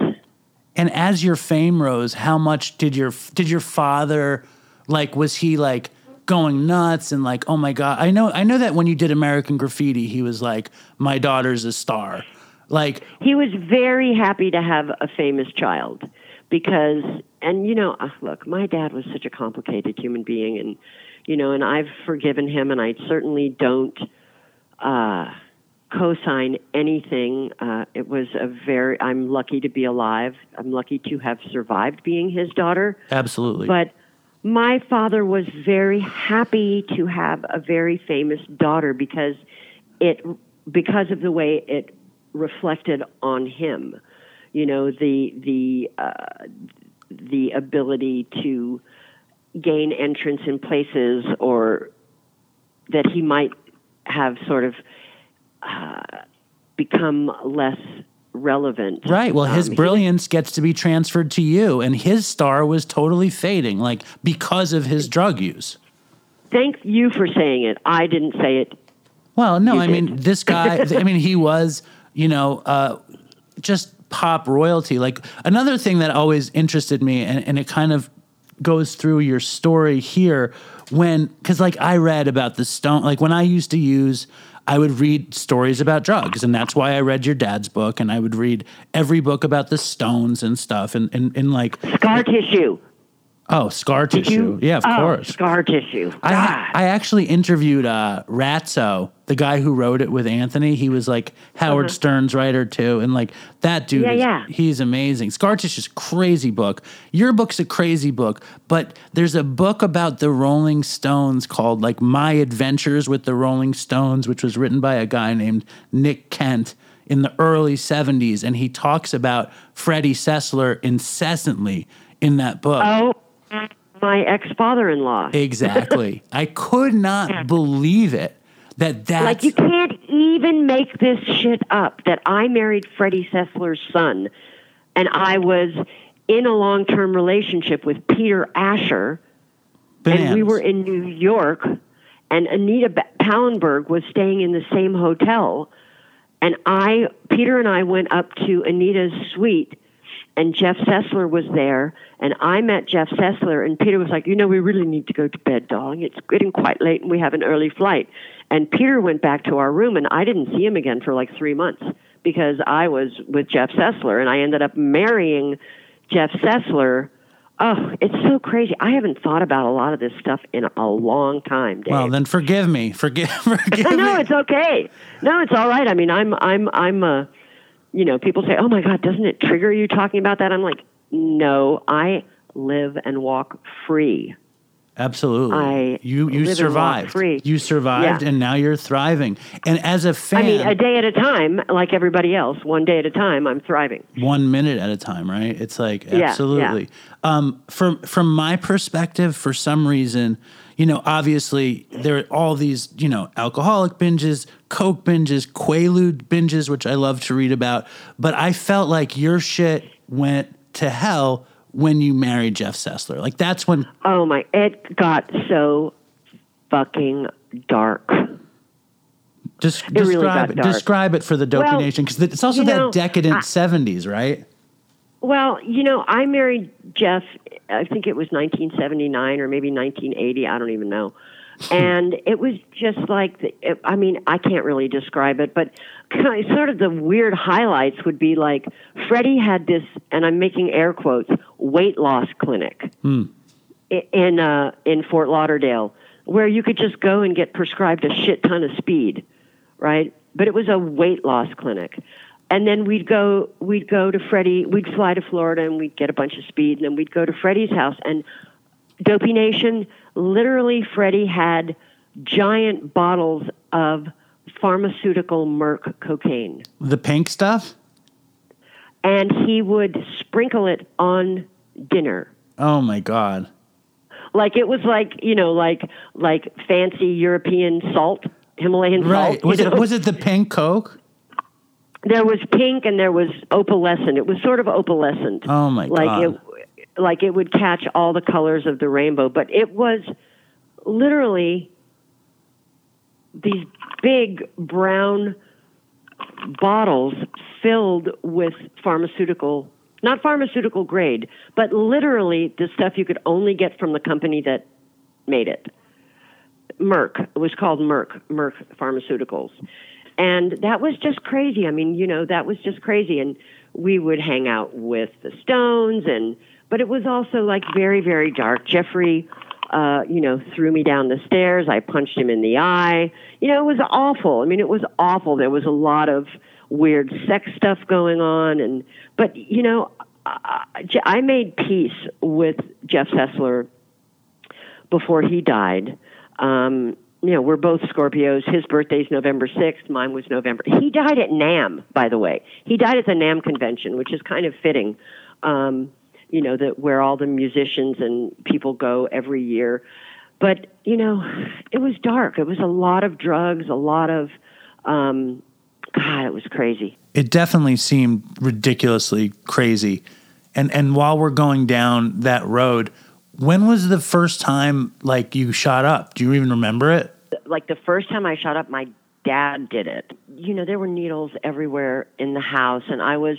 and as your fame rose how much did your did your father Like, was he like going nuts and like, oh my god? I know, I know that when you did American Graffiti, he was like, my daughter's a star. Like, he was very happy to have a famous child because and you know uh, look my dad was such a complicated human being and you know and i've forgiven him and i certainly don't uh co-sign anything uh it was a very i'm lucky to be alive i'm lucky to have survived being his daughter absolutely. but my father was very happy to have a very famous daughter because it because of the way it reflected on him. You know the the uh, the ability to gain entrance in places or that he might have sort of uh, become less relevant. Right. Well, his Um, he- brilliance gets to be transferred to you, and his star was totally fading, like because of his drug use. thank you for saying it. I didn't say it. Well, no, You I did. mean, this guy, I mean, he was, you know, uh, just pop royalty. Like another thing that always interested me, and, and it kind of goes through your story here when, because like I read about the stone, like when I used to use, I would read stories about drugs, and that's why I read your dad's book, and I would read every book about the stones and stuff, and and, and like, Scar tissue. Oh, scar Did tissue, you? yeah, of Oh, course. Scar tissue. I, God. I actually interviewed uh, Ratso, the guy who wrote it with Anthony. He was like Howard Stern's writer too, and like that dude. Uh-huh. Yeah, is, yeah. He's amazing. Scar Tissue's crazy book. Your book's a crazy book, but there's a book about the Rolling Stones called like My Adventures with the Rolling Stones, which was written by a guy named Nick Kent in the early 70s, and he talks about Freddie Sessler incessantly in that book. oh, my ex-father-in-law. Exactly. I could not believe it that that Like you can't even make this shit up that I married Freddie Sessler's son and I was in a long-term relationship with Peter Asher and we were in New York and Anita Pallenberg was staying in the same hotel and I Peter and I went up to Anita's suite and Jeff Sessler was there and I met Jeff Sessler and Peter was like, "You know, we really need to go to bed, darling. It's getting quite late and we have an early flight." And Peter went back to our room and I didn't see him again for like 3 months because I was with Jeff Sessler and I ended up marrying Jeff Sessler. Oh, it's so crazy. I haven't thought about a lot of this stuff in a long time, Dave. Well, then forgive me. Forgive forgive no, me. it's okay. No, it's all right. I mean, I'm I'm I'm uh you know, people say, "Oh my god, doesn't it trigger you talking about that?" I'm like, "No, I live and walk free." Absolutely. I you you survived. free. You survived Yeah. and now you're thriving. And as a fan I mean, a day at a time, like everybody else, one day at a time, I'm thriving. one minute at a time, right? It's like yeah. absolutely. Um, from from my perspective, for some reason, you know, obviously there are all these, you know, alcoholic binges, coke binges, quaalude binges, which I love to read about. But I felt like your shit went to hell when you married Jeff Sessler. Like that's when Oh my, it got so fucking dark. just really describe got it. dark. Describe it for the Dopey Well, Nation because it's also that know, decadent I- seventies, right? Well, you know, I married Jeff. I think it was 1979 or maybe 1980. I don't even know. And it was just like, the, it, I mean, I can't really describe it, but kind of, sort of the weird highlights would be like Freddie had this, and I'm making air quotes, weight loss clinic i- in uh, in Fort Lauderdale, where you could just go and get prescribed a shit ton of speed, right? But it was a weight loss clinic. And then we'd go we'd go to Freddie, we'd fly to Florida and we'd get a bunch of speed and then we'd go to Freddie's house and Dopey Nation, literally Freddie had giant bottles of pharmaceutical Merck cocaine. The pink stuff. And he would sprinkle it on dinner. Oh my god. like it was like you know like like fancy European salt, Himalayan Right. salt. Was it know? was it the pink Coke? There was pink and there was opalescent. It was sort of opalescent. Oh, my like God. it like it would catch all the colors of the rainbow, but it was literally these big brown bottles filled with pharmaceutical not pharmaceutical grade, but literally the stuff you could only get from the company that made it. Merck. It was called Merck, Merck Pharmaceuticals. And that was just crazy. I mean, you know, that was just crazy. And we would hang out with the Stones and but it was also like very, very dark. Jeffrey uh, you know, threw me down the stairs. I punched him in the eye. You know, it was awful. I mean, it was awful. There was a lot of weird sex stuff going on, and but you know, I, I made peace with Jeff Sessler before he died. Um, you know, we're both Scorpios. His birthday's November 6th. Mine was November. He died at NAMM, by the way. He died at the NAMM convention, which is kind of fitting. Um, you know, that where all the musicians and people go every year. But, you know, it was dark. It was a lot of drugs, a lot of, um, God, it was crazy. It definitely seemed ridiculously crazy. And, and while we're going down that road, when was the first time like you shot up? Do you even remember it? Like the first time I shot up, my dad did it. You know, there were needles everywhere in the house, and I was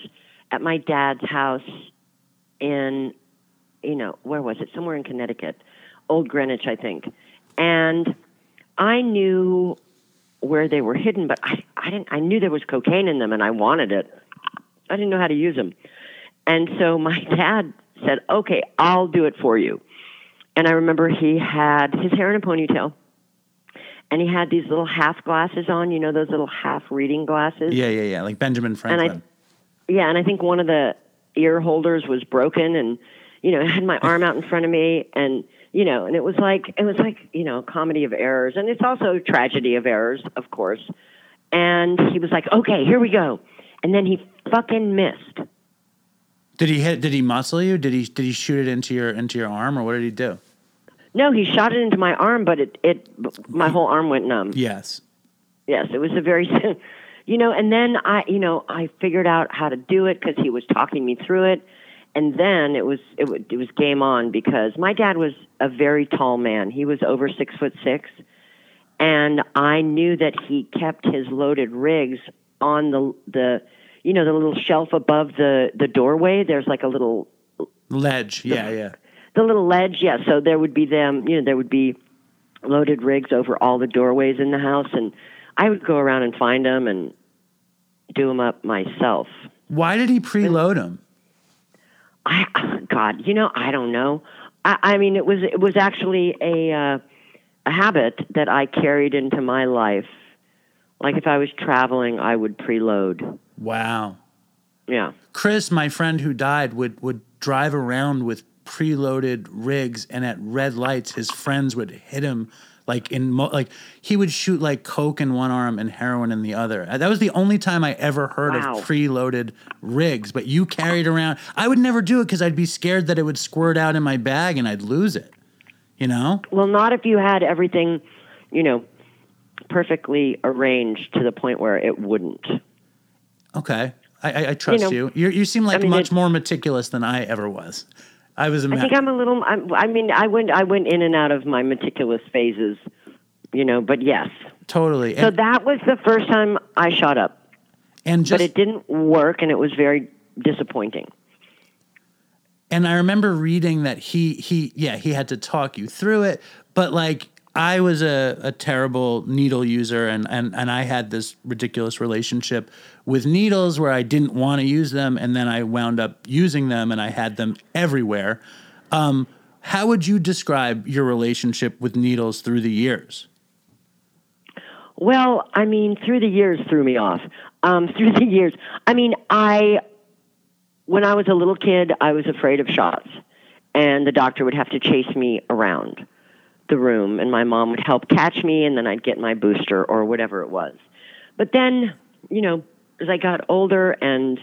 at my dad's house in, you know, where was it? Somewhere in Connecticut, Old Greenwich, I think. And I knew where they were hidden, but I, I didn't. I knew there was cocaine in them, and I wanted it. I didn't know how to use them, and so my dad said, "Okay, I'll do it for you." And I remember he had his hair in a ponytail, and he had these little half glasses on. You know those little half reading glasses. Yeah, yeah, yeah, like Benjamin Franklin. And I, yeah, and I think one of the ear holders was broken and you know, I had my arm out in front of me and you know, and it was like it was like, you know, comedy of errors and it's also tragedy of errors, of course. And he was like, "Okay, here we go." And then he fucking missed. Did he hit did he muscle you? Did he did he shoot it into your into your arm or what did he do? No, he shot it into my arm, but it it my whole arm went numb. Yes. Yes, it was a very you know, and then I, you know, I figured out how to do it because he was talking me through it, and then it was it, it was game on because my dad was a very tall man. He was over six foot six, and I knew that he kept his loaded rigs on the the you know the little shelf above the the doorway. There's like a little ledge. Yeah, yeah. The little ledge, yeah. So there would be them. You know, there would be loaded rigs over all the doorways in the house, and I would go around and find them and do them up myself. Why did he preload them? I God, you know, I don't know. I, I mean, it was it was actually a uh, a habit that I carried into my life. Like if I was traveling, I would preload. Wow. Yeah. Chris, my friend who died, would would drive around with preloaded rigs, and at red lights, his friends would hit him like in mo- like he would shoot like coke in one arm and heroin in the other. Uh, that was the only time I ever heard wow. of preloaded rigs. But you carried around. I would never do it because I'd be scared that it would squirt out in my bag and I'd lose it. You know? Well, not if you had everything, you know, perfectly arranged to the point where it wouldn't. Okay, I, I, I trust you, know, you. you. You seem like I mean, much more meticulous than I ever was. I was. Ima- I think I'm a little. I'm, I mean, I went. I went in and out of my meticulous phases, you know. But yes, totally. So and, that was the first time I shot up, and just, but it didn't work, and it was very disappointing. And I remember reading that he he yeah he had to talk you through it, but like I was a, a terrible needle user and, and, and I had this ridiculous relationship with needles where I didn't want to use them and then I wound up using them and I had them everywhere. Um, how would you describe your relationship with needles through the years? Well, I mean, through the years threw me off. Um, through the years, I mean, I when I was a little kid, I was afraid of shots, and the doctor would have to chase me around the room and my mom would help catch me and then I'd get my booster or whatever it was. But then, you know, as I got older and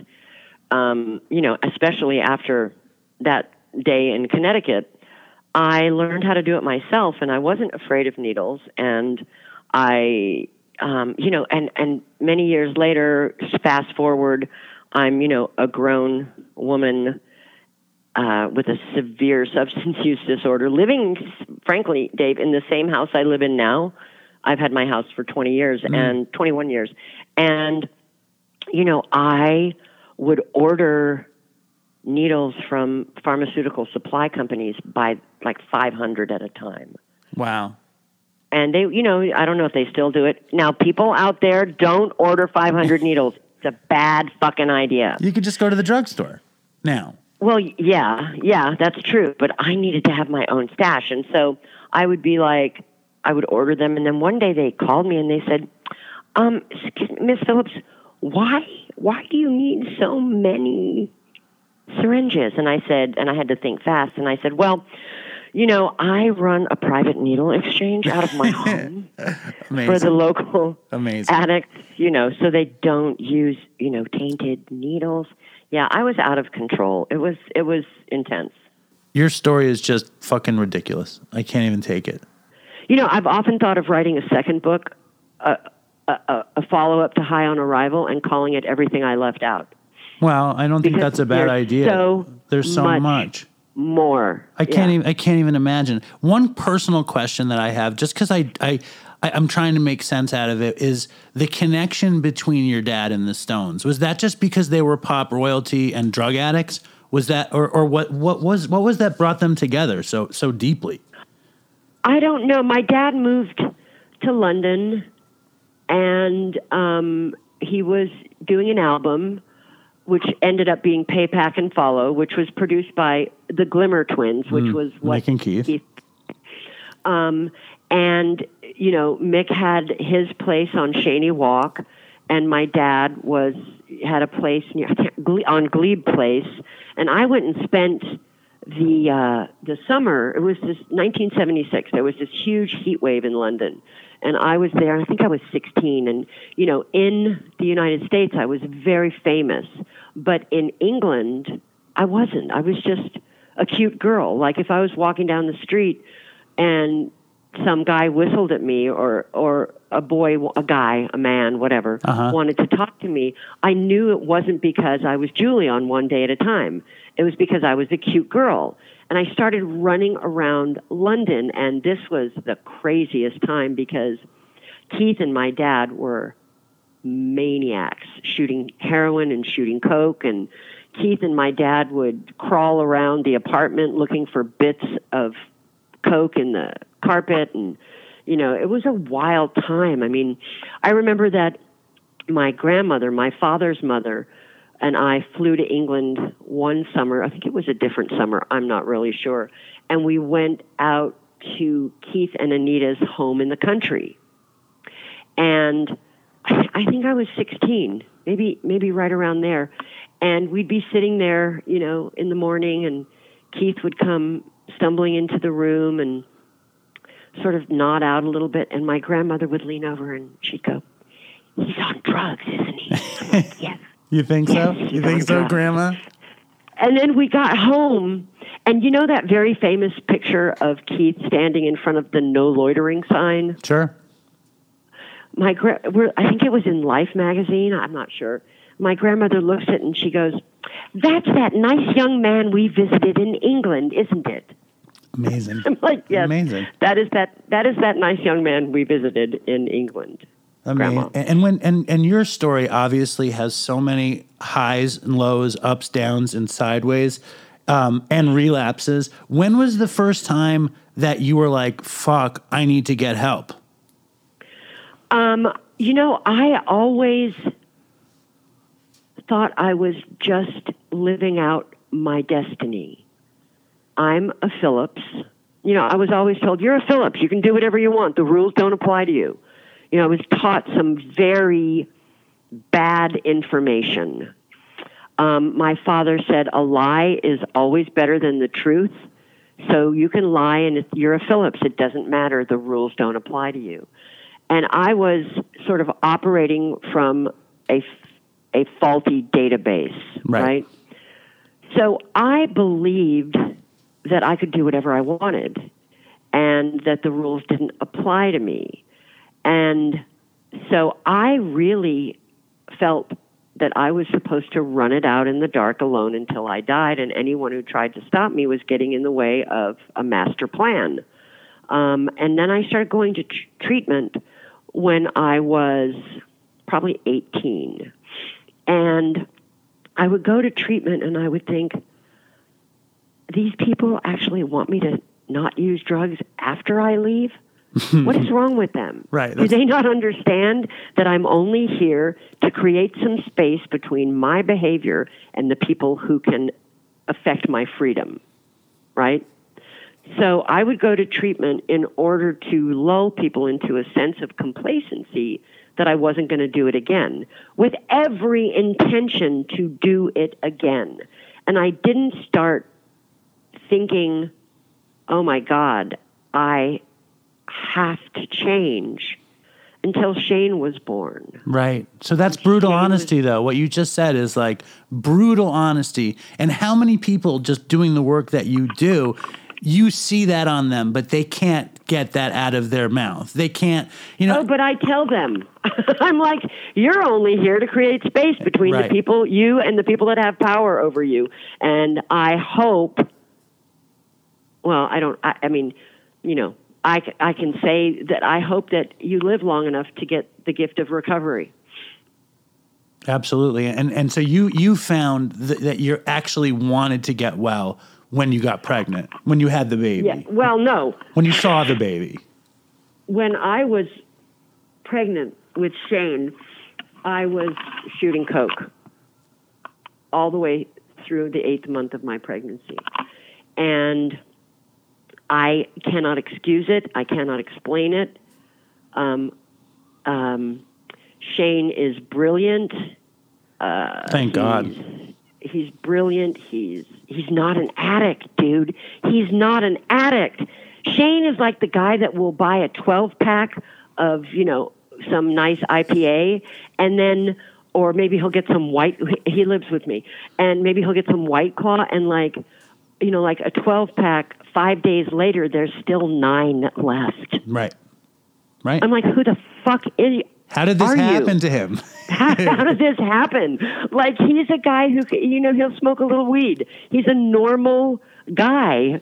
um, you know, especially after that day in Connecticut, I learned how to do it myself and I wasn't afraid of needles and I um, you know, and and many years later, fast forward, I'm, you know, a grown woman uh, with a severe substance use disorder, living, frankly, Dave, in the same house I live in now. I've had my house for 20 years mm. and 21 years. And, you know, I would order needles from pharmaceutical supply companies by like 500 at a time. Wow. And they, you know, I don't know if they still do it. Now, people out there don't order 500 needles. It's a bad fucking idea. You could just go to the drugstore now. Well, yeah, yeah, that's true. But I needed to have my own stash. And so I would be like, I would order them. And then one day they called me and they said, um, Miss Phillips, why, why do you need so many syringes? And I said, and I had to think fast. And I said, well, you know, I run a private needle exchange out of my home for the local Amazing. addicts, you know, so they don't use, you know, tainted needles. Yeah, I was out of control. It was it was intense. Your story is just fucking ridiculous. I can't even take it. You know, I've often thought of writing a second book, a a, a follow up to High on Arrival, and calling it Everything I Left Out. Well, I don't think Because that's a bad idea. so There's so much much. More. I can't Yeah. even I can't even imagine. One personal question that I have, just because I, I I I'm trying to make sense out of it, is the connection between your dad and the Stones. Was that just because they were pop royalty and drug addicts? Was that or or what what was what was that brought them together so so deeply? I don't know. My dad moved to London, and um, he was doing an album, which ended up being Pay Pack and Follow, which was produced by the Glimmer Twins, which was what Mick and Keith. Um, and you know, Mick had his place on Cheyne Walk, and my dad was had a place near on Glebe Place, and I went and spent the uh, the summer. It was this 1976. There was this huge heat wave in London, and I was there. I think I was 16, and you know, in the United States, I was very famous, but in England, I wasn't. I was just a cute girl. Like if I was walking down the street and some guy whistled at me or or a boy a guy a man whatever Uh-huh. wanted to talk to me. I knew it wasn't because i was julie on one day at a time. It was because i was a cute girl. And i started running around london and this was the craziest time because keith and my dad were maniacs shooting heroin and shooting coke. And Keith and my dad would crawl around the apartment looking for bits of coke in the carpet and you know it was a wild time. I mean i remember that my grandmother my father's mother and i flew to england one summer. I think it was a different summer. I'm not really sure. And we went out to keith and anita's home in the country. And I think I was 16, maybe maybe right around there, and we'd be sitting there, you know, in the morning, and Keith would come stumbling into the room and sort of nod out a little bit, and my grandmother would lean over and she'd go, "He's on drugs, isn't he?" Like, yes. You think so? You think so, on Grandma? And then we got home, and you know that very famous picture of Keith standing in front of the no loitering sign. Sure. my gra- we're, I think it was in Life magazine. I'm not sure. My grandmother looks at it and she goes, "That's that nice young man we visited in England, isn't it?" Amazing. I'm like, "Yes, Amazing. that is that that is that nice young man we visited in England." Grandma. And when and and your story obviously has so many highs and lows, ups, downs, and sideways, um, and relapses. When was the first time that you were like, "Fuck, I need to get help"? Um, you know, I always thought I was just living out my destiny. I'm a Phillips. You know, I was always told, you're a Phillips. You can do whatever you want. The rules don't apply to you. You know, I was taught some very bad information. Um, my father said, a lie is always better than the truth. So you can lie, and if you're a Phillips, it doesn't matter. The rules don't apply to you and I was sort of operating from a, a faulty database, Right. right. So I believed that I could do whatever I wanted and that the rules didn't apply to me. And so I really felt that I was supposed to run it out in the dark alone until I died, and anyone who tried to stop me was getting in the way of a master plan. Um, and then I started going to tr- treatment when I was probably 18. And I would go to treatment and I would think, these people actually want me to not use drugs after I leave? what is wrong with them? Right, Do they not understand that I'm only here to create some space between my behavior and the people who can affect my freedom? Right? So I would go to treatment in order to lull people into a sense of complacency that I wasn't going to do it again, with every intention to do it again. And I didn't start thinking, oh my God, I have to change until Shane was born. Right. So that's brutal Shane was- honesty, though. What you just said is like brutal honesty. And how many people just doing the work that you do, you see that on them, but they can't get that out of their mouth. They can't, you know. Oh, but I tell them, I'm like, you're only here to create space between Right. the people, you and the people that have power over you. And I hope, well, I don't, I, I mean, you know, I, I can say that I hope that you live long enough to get the gift of recovery. Absolutely. And and so you you found th- that you actually wanted to get well when you got pregnant, when you had the baby, Yeah. Well, no. when you saw the baby. When I was pregnant with Shane, I was shooting coke all the way through the eighth month of my pregnancy. And I cannot excuse it. I cannot explain it. Um, um, Shane is brilliant. Uh, Thank God. he's- He's brilliant. He's he's not an addict, dude. He's not an addict. Shane is like the guy that will buy a 12 pack of, you know, some nice IPA and then or maybe he'll get some white he lives with me and maybe he'll get some white claw and like you know like a 12 pack 5 days later there's still 9 left. Right. Right. I'm like who the fuck is How did this are you? happen to him? how, how did this happen? Like he's a guy who, you know, he'll smoke a little weed. He's a normal guy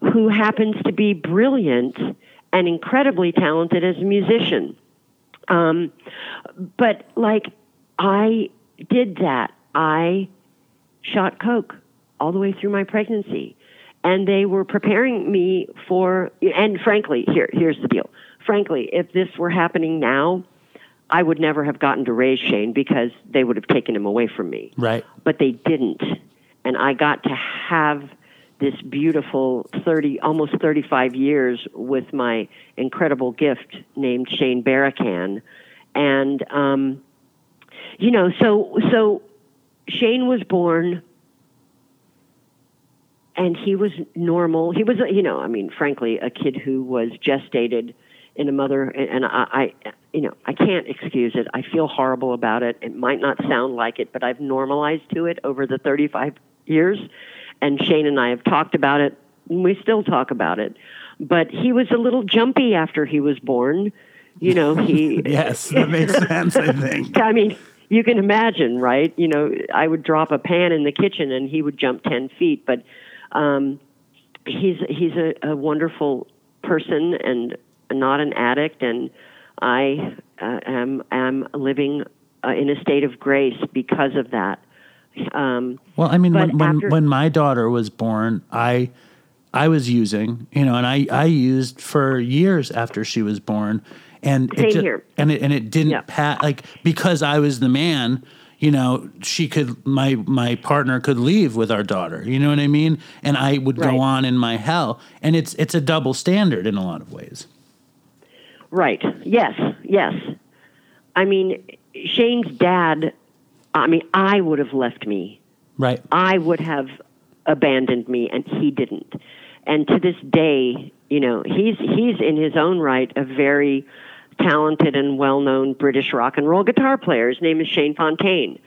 who happens to be brilliant and incredibly talented as a musician. Um, but like I did that. I shot coke all the way through my pregnancy, and they were preparing me for. And frankly, here here's the deal. Frankly, if this were happening now, I would never have gotten to raise Shane because they would have taken him away from me. right. But they didn't. And I got to have this beautiful 30, almost 35 years with my incredible gift named Shane Barakan. And, um, you know, so, so Shane was born and he was normal. He was, you know, I mean, frankly, a kid who was gestated in a mother, and I, I, you know, I can't excuse it. I feel horrible about it. It might not sound like it, but I've normalized to it over the 35 years, and Shane and I have talked about it. And we still talk about it, but he was a little jumpy after he was born. You know, he Yes, that makes sense, I think. I mean, you can imagine, right? You know, I would drop a pan in the kitchen and he would jump ten feet. But um, he's he's a, a wonderful person and not an addict, and I uh, am am living uh, in a state of grace because of that. Um, Well, I mean, when, when after- when my daughter was born, I I was using, you know, and I I used for years after she was born, and Same it ju- here. and it and it didn't Yeah. pat like because I was the man. You know, she could my my partner could leave with our daughter. You know what I mean? And I would Right. go on in my hell, and it's it's a double standard in a lot of ways. Right. Yes. Yes. I mean, Shane's dad. I mean, I would have left me. Right. I would have abandoned me, and he didn't. And to this day, you know, he's he's in his own right a very talented and well-known British rock and roll guitar player. His name is Shane Fontayne.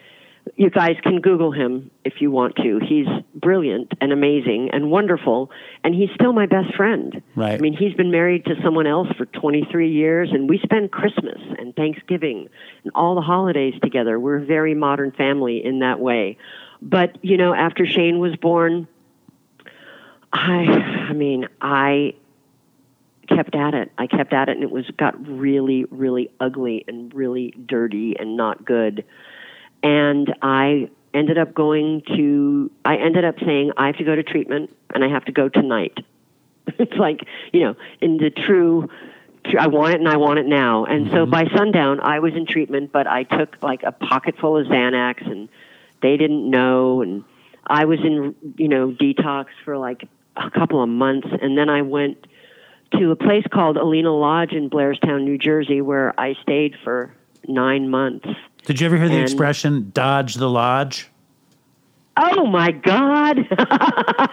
You guys can Google him if you want to. He's brilliant and amazing and wonderful, and he's still my best friend. Right. I mean, he's been married to someone else for 23 years, and we spend Christmas and Thanksgiving and all the holidays together. We're a very modern family in that way. But, you know, after Shane was born, I, I mean, I kept at it. I kept at it, and it was got really, really ugly and really dirty and not good. And I ended up going to. I ended up saying I have to go to treatment, and I have to go tonight. it's like you know, in the true. I want it and I want it now. And so mm-hmm. by sundown, I was in treatment, but I took like a pocket full of Xanax, and they didn't know. And I was in, you know, detox for like a couple of months, and then I went to a place called Alina Lodge in Blairstown, New Jersey, where I stayed for nine months. Did you ever hear the expression "dodge the lodge"? Oh my God!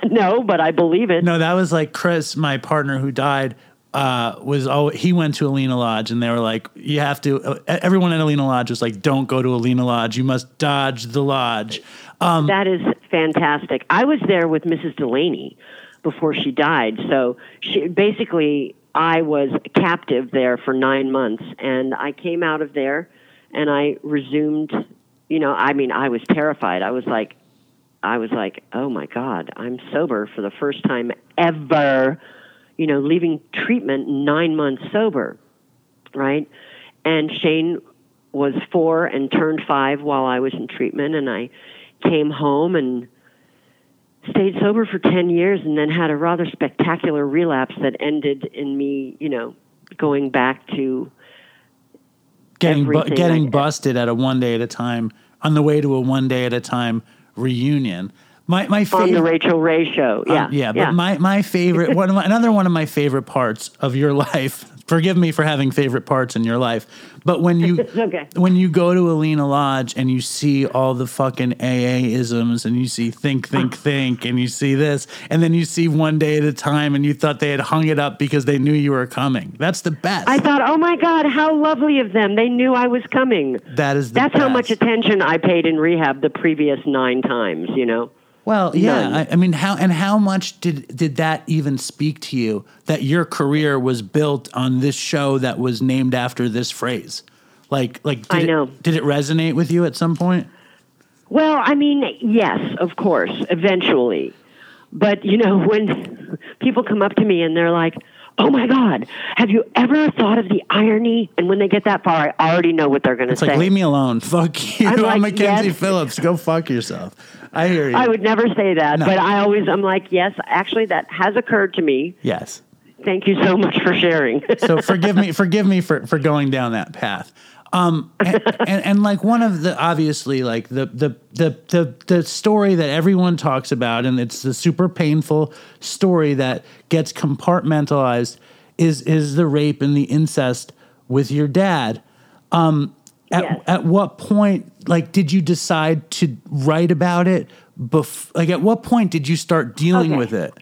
no, but I believe it. No, that was like Chris, my partner who died. Uh, was oh he went to Alina Lodge and they were like you have to uh, everyone at Alina Lodge was like don't go to Alina Lodge you must dodge the lodge That is fantastic. I was there with Mrs. Delaney before she died. So she basically I was captive there for 9 months and I came out of there and I resumed, you know, I mean I was terrified. I was like I was like, "Oh my god, I'm sober for the first time ever." You know, leaving treatment 9 months sober. Right? And Shane was 4 and turned 5 while I was in treatment and I came home and stayed sober for 10 years and then had a rather spectacular relapse that ended in me, you know, going back to getting bu- getting busted at a one day at a time on the way to a one day at a time reunion my my on the favorite Rachael Ray show. Yeah. Um, yeah, but my my favorite one of my, another one of my favorite parts of your life. Forgive me for having favorite parts in your life, but when you okay. when you go to Alina Lodge and you see all the fucking AA isms and you see think think think and you see this and then you see one day at a time and you thought they had hung it up because they knew you were coming. That's the best. I thought, oh my God, how lovely of them. They knew I was coming. that is the That's how much attention I paid in rehab the previous nine times, you know? Well, yeah, I, I mean, how and how much did did that even speak to you that your career was built on this show that was named after this phrase? Like, like did I it, know. did it resonate with you at some point? Well, I mean, yes, of course, eventually. But, you know, when people come up to me and they're like, oh my God, have you ever thought of the irony? And when they get that far, I already know what they're going to say. It's like, leave me alone. Fuck you. I'm, I'm Mackenzie yes. Phillips. Go fuck yourself. I hear you. I would never say that, No. but I always, I'm like, yes, actually, that has occurred to me. yes. Thank you so much for sharing. So forgive me, forgive me for, for going down that path. Um, and, and, and like one of the obviously like the, the the the the story that everyone talks about, and it's the super painful story that gets compartmentalized is is the rape and the incest with your dad. Um, at Yes. at what point, like, did you decide to write about it? Bef- like, at what point did you start dealing Okay. with it?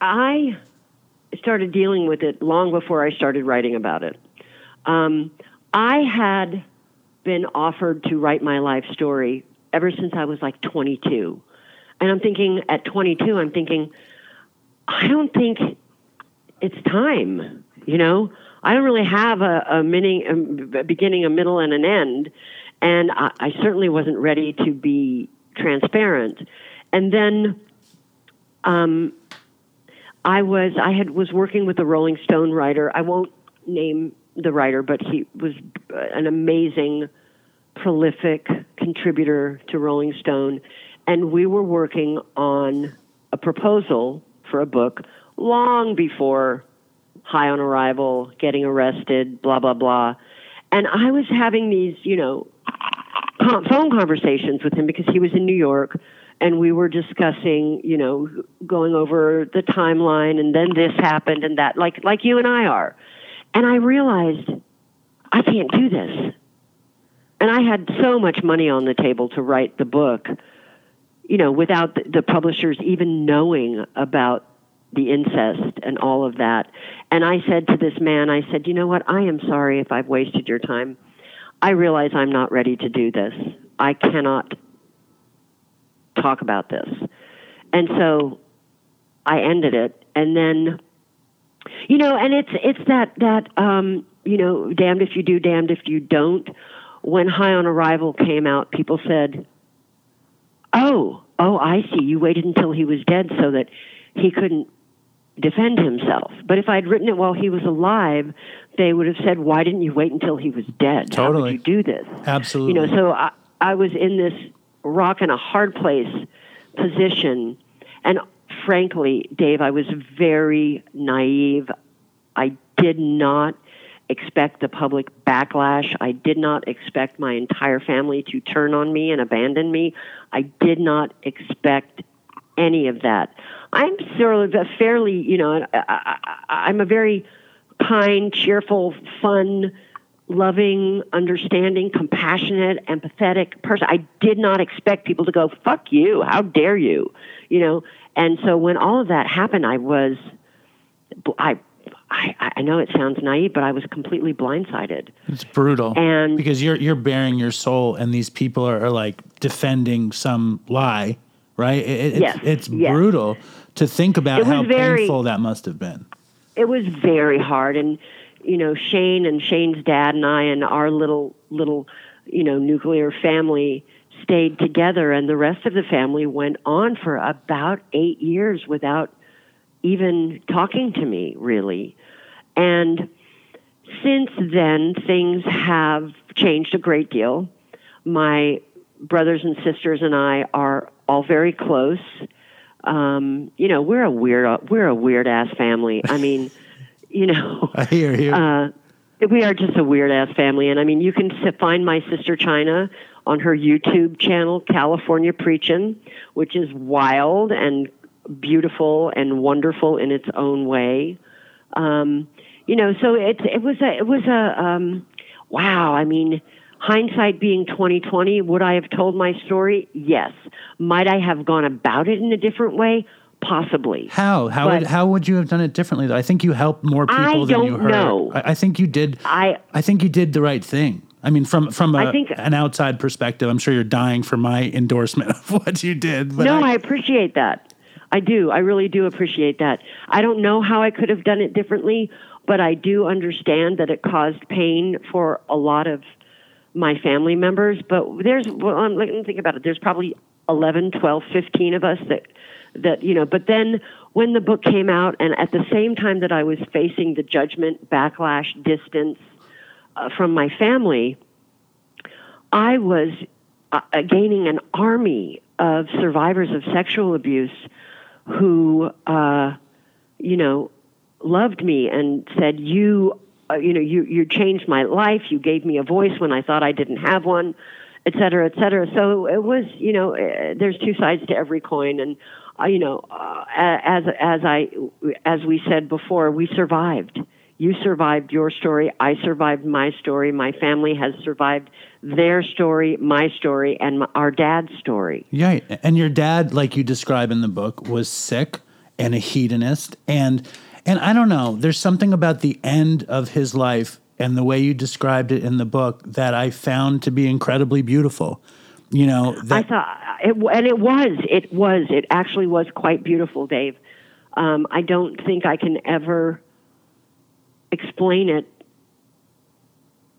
I started dealing with it long before I started writing about it. Um, I had been offered to write my life story ever since I was like 22. And I'm thinking, at 22, I'm thinking, I don't think it's time, you know? I don't really have a, a, mini, a beginning, a middle, and an end. And I, I certainly wasn't ready to be transparent. And then um, I was I had was working with a Rolling Stone writer. I won't name the writer, but he was an amazing, prolific contributor to Rolling Stone, and we were working on a proposal for a book long before High on Arrival, getting arrested, blah blah blah, and I was having these, you know, phone conversations with him because he was in New York and we were discussing, you know, going over the timeline and then this happened and that like like you and I are. And I realized I can't do this. And I had so much money on the table to write the book, you know, without the, publishers even knowing about the incest and all of that. And I said to this man, I said, "You know what? I am sorry if I've wasted your time. I realize I'm not ready to do this. I cannot talk about this. And so I ended it. And then, you know, and it's, it's that, that, um, you know, damned if you do, damned if you don't. When High on Arrival came out, people said, oh, oh, I see. You waited until he was dead so that he couldn't defend himself. But if I'd written it while he was alive, they would have said, why didn't you wait until he was dead? How Totally. could you do this? Absolutely. You know, so I, I was in this rock and a hard place position. And frankly, Dave, I was very naive. I did not expect the public backlash. I did not expect my entire family to turn on me and abandon me. I did not expect any of that. I'm sort of a fairly, you know, I, I'm a very kind, cheerful, fun, loving, understanding, compassionate, empathetic person. I did not expect people to go, fuck you, how dare you, you know. And so when all of that happened, I was, I, I, I know it sounds naive, but I was completely blindsided. It's brutal. And- because you're you're bearing your soul and these people are, are like defending some lie, right? It, it- Yes, it's it's yes. brutal to think about how very- painful that must have been. it was very hard and you know shane and shane's dad and i and our little little you know nuclear family stayed together and the rest of the family went on for about eight years without even talking to me really and since then things have changed a great deal my brothers and sisters and i are all very close um, you know, we're a weird, we're a weird ass family. I mean, you know, I hear you. uh, we are just a weird ass family. And I mean, you can find my sister Chynna on her YouTube channel, California Preachin', which is wild and beautiful and wonderful in its own way. Um, you know, so it it was a it was a um, wow. I mean, hindsight being twenty twenty, would I have told my story? Yes. Might I have gone about it in a different way? Possibly. how how would how would you have done it differently? Though I think you helped more people I than you hurt. know. I, I think you did. I I think you did the right thing. I mean, from from a, think- an outside perspective, I'm sure you're dying for my endorsement of what you did. But no, I, I appreciate that. I do. I really do appreciate that. I don't know how I could have done it differently, but I do understand that it caused pain for a lot of my family members. But there's, well, um, let me think about it. There's probably 11, 12, 15 of us that, that, you know, but then when the book came out and at the same time that I was facing the judgment, backlash, distance uh, from my family, I was uh, uh, gaining an army of survivors of sexual abuse who, uh, you know, loved me and said, "You, uh, you know, you you changed my life. You gave me a voice when I thought I didn't have one." Et cetera, et cetera. So it was, you know, uh, there's two sides to every coin, and you know, uh, as as I as we said before, we survived. You survived your story. I survived my story. My family has survived their story, my story, and my, our dad's story. Yeah, and your dad, like you describe in the book, was sick and a hedonist, and and I don't know. There's something about the end of his life and the way you described it in the book that I found to be incredibly beautiful. You know, I thought it, and it was, it was, it actually was quite beautiful, Dave. Um, I don't think I can ever explain it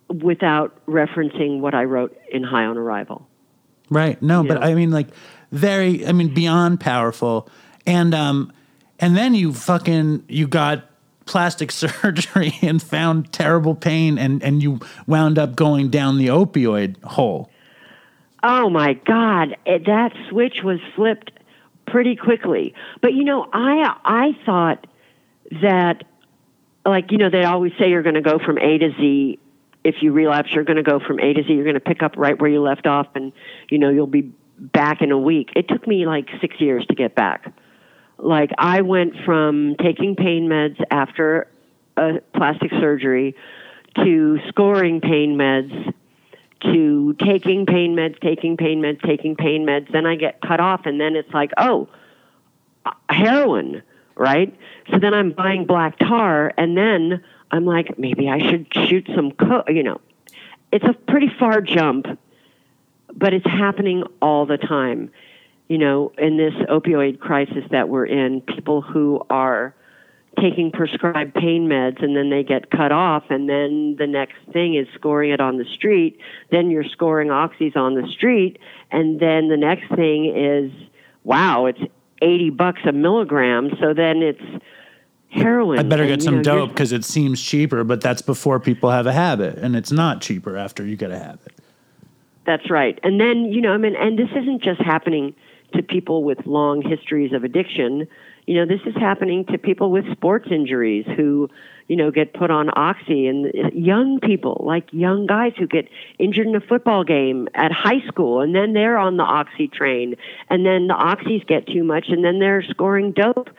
without referencing what I wrote in High on Arrival. right? No, but Yeah. I mean, like, very. I mean, beyond powerful, and um, and then you fucking you got plastic surgery and found terrible pain, and and you wound up going down the opioid hole. Oh my God, it, that switch was flipped pretty quickly. But you know, I I thought that, like you know, they always say you're going to go from A to Z. If you relapse, you're going to go from A to Z. You're going to pick up right where you left off, and you know you'll be back in a week. It took me like six years to get back. Like I went from taking pain meds after a plastic surgery to scoring pain meds to taking pain meds, taking pain meds, taking pain meds. Then I get cut off, and then it's like, oh, heroin, right? So then I'm buying black tar, and then I'm like, maybe I should shoot some, co-, you know. It's a pretty far jump, but it's happening all the time. You know, in this opioid crisis that we're in, people who are taking prescribed pain meds and then they get cut off and then the next thing is scoring it on the street then you're scoring oxys on the street and then the next thing is wow it's 80 bucks a milligram so then it's heroin I better And, get some know, dope because it seems cheaper, but that's before people have a habit, and it's not cheaper after you get a habit. That's right. And then, you know, I mean, and this isn't just happening to people with long histories of addiction. You know, this is happening to people with sports injuries who, you know, get put on oxy and young people, like young guys who get injured in a football game at high school and then they're on the oxy train and then the oxys get too much and then they're scoring dope.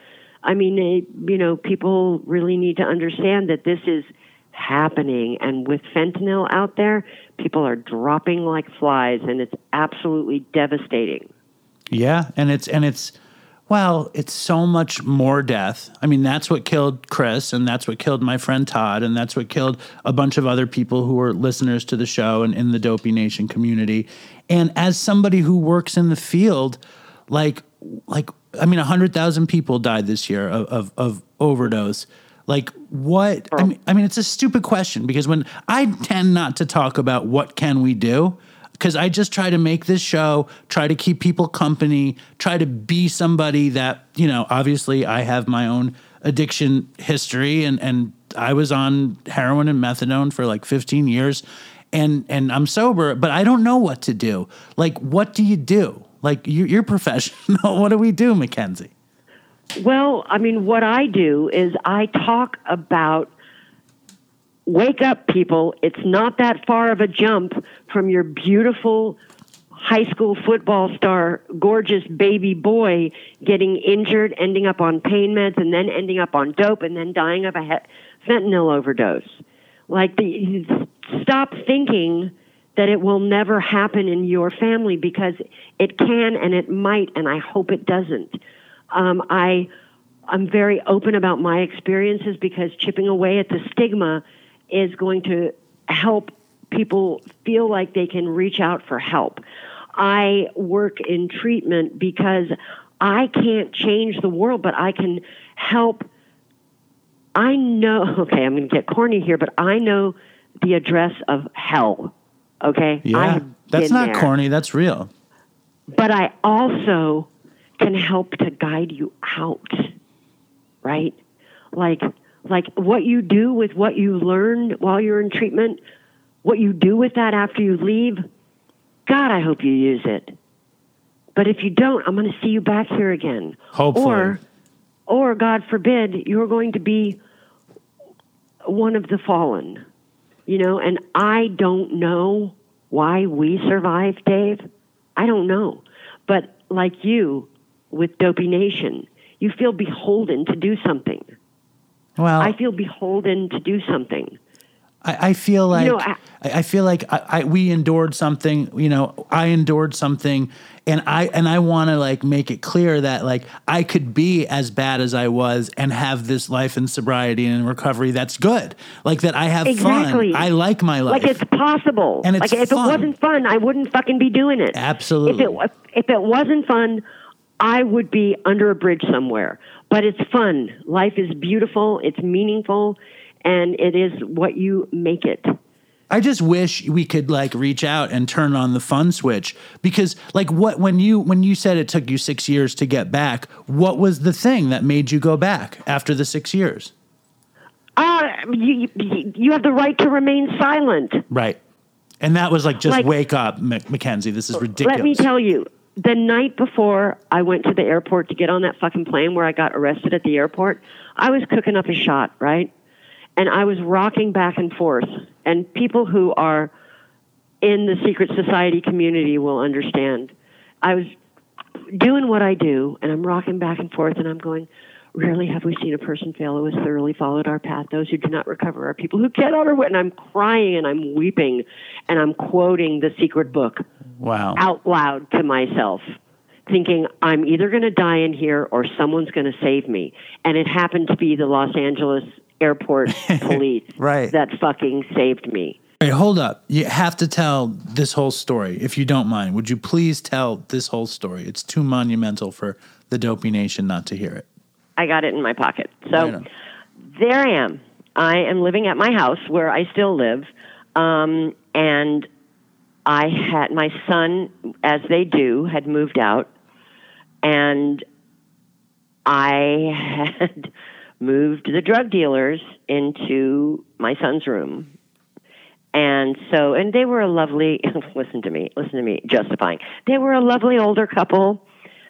I mean, eh, you know, people really need to understand that this is happening. And with fentanyl out there, people are dropping like flies, and it's absolutely devastating. Yeah, and it's and it's well, it's so much more death. I mean, that's what killed Chris, and that's what killed my friend Todd, and that's what killed a bunch of other people who were listeners to the show and in the Dopey Nation community. And as somebody who works in the field, like like I mean, hundred thousand people died this year of, of, of overdose. Like what? I mean, I mean, it's a stupid question because when I tend not to talk about what can we do, because I just try to make this show, try to keep people company, try to be somebody that you know. Obviously, I have my own addiction history, and and I was on heroin and methadone for like 15 years, and and I'm sober, but I don't know what to do. Like, what do you do? Like, you, you're professional. what do we do, Mackenzie? Well, I mean, what I do is I talk about wake up, people. It's not that far of a jump from your beautiful high school football star, gorgeous baby boy getting injured, ending up on pain meds, and then ending up on dope, and then dying of a he- fentanyl overdose. Like, the, stop thinking that it will never happen in your family because it can and it might, and I hope it doesn't. Um, I I'm very open about my experiences because chipping away at the stigma is going to help people feel like they can reach out for help. I work in treatment because I can't change the world, but I can help. I know, okay, I'm going to get corny here, but I know the address of hell. Okay? Yeah. That's not there. corny, that's real. But I also can help to guide you out, right? Like, like what you do with what you learned while you're in treatment, what you do with that after you leave, God, I hope you use it. But if you don't, I'm going to see you back here again. Hopefully. Or, or God forbid, you're going to be one of the fallen, you know. And I don't know why we survived, Dave. I don't know, but like you, with Dopey Nation. You feel beholden to do something. Well, I feel beholden to do something. I, I feel like you know, I, I, feel like I, I, we endured something. You know, I endured something, and I and I want to like make it clear that like I could be as bad as I was and have this life in sobriety and recovery that's good. Like that I have exactly. fun. I like my life. Like it's possible. And it's like if fun. it wasn't fun, I wouldn't fucking be doing it. Absolutely. If it if it wasn't fun, I would be under a bridge somewhere. But it's fun. Life is beautiful, it's meaningful, and it is what you make it. I just wish we could like reach out and turn on the fun switch because like what when you when you said it took you 6 years to get back, what was the thing that made you go back after the 6 years? Uh, you, you have the right to remain silent. Right. And that was like just like, wake up, Mackenzie. This is ridiculous. Let me tell you, the night before I went to the airport to get on that fucking plane where I got arrested at the airport, I was cooking up a shot, right? And I was rocking back and forth. And people who are in the secret society community will understand. I was doing what I do, and I'm rocking back and forth, and I'm going, Rarely have we seen a person fail who has thoroughly followed our path. Those who do not recover are people who get on our way. And I'm crying and I'm weeping and I'm quoting the secret book wow. out loud to myself, thinking I'm either going to die in here or someone's going to save me. And it happened to be the Los Angeles airport police right. that fucking saved me. Hey, hold up. You have to tell this whole story, if you don't mind. Would you please tell this whole story? It's too monumental for the Dopey Nation not to hear it. I got it in my pocket. So there I am. I am living at my house where I still live. Um, and I had my son, as they do, had moved out, and I had moved the drug dealers into my son's room. And so, and they were a lovely, listen to me, listen to me, justifying. They were a lovely older couple.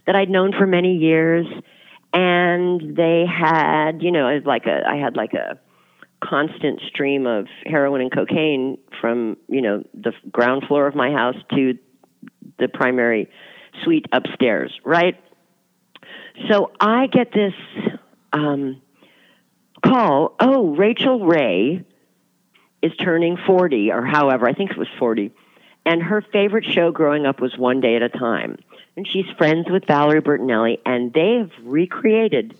that I'd known for many years, and they had, you know, it was like a I had like a constant stream of heroin and cocaine from you know the ground floor of my house to the primary suite upstairs, right? So I get this um, call. Oh, Rachael Ray is turning 40, or however, I think it was 40. And her favorite show growing up was One Day at a Time. And she's friends with Valerie Bertinelli, and they have recreated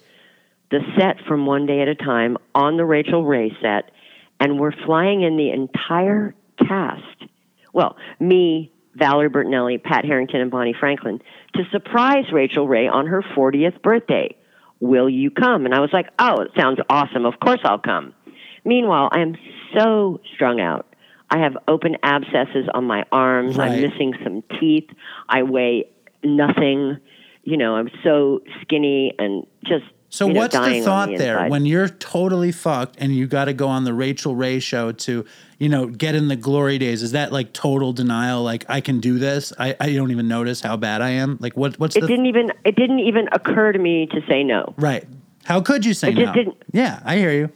the set from One Day at a Time on the Rachael Ray set. And we're flying in the entire cast. Well, me, Valerie Bertinelli, Pat Harrington, and Bonnie Franklin to surprise Rachael Ray on her 40th birthday. Will you come? And I was like, oh, it sounds awesome. Of course I'll come. Meanwhile, I am so strung out. I have open abscesses on my arms. Right. I'm missing some teeth. I weigh nothing. You know, I'm so skinny and just. So you know, what's the thought the there when you're totally fucked and you got to go on the Rachael Ray show to, you know, get in the glory days? Is that like total denial? Like I can do this. I, I don't even notice how bad I am. Like what? What's It the didn't even. It didn't even occur to me to say no. right? How could you say It just no? didn't- Yeah, I hear you.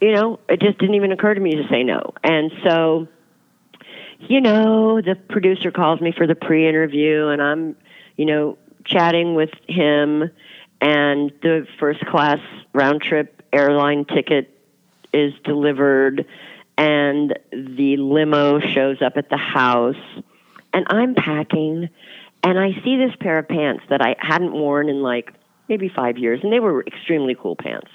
you know, it just didn't even occur to me to say no. And so, you know, the producer calls me for the pre interview, and I'm, you know, chatting with him, and the first class round trip airline ticket is delivered, and the limo shows up at the house, and I'm packing, and I see this pair of pants that I hadn't worn in like maybe five years, and they were extremely cool pants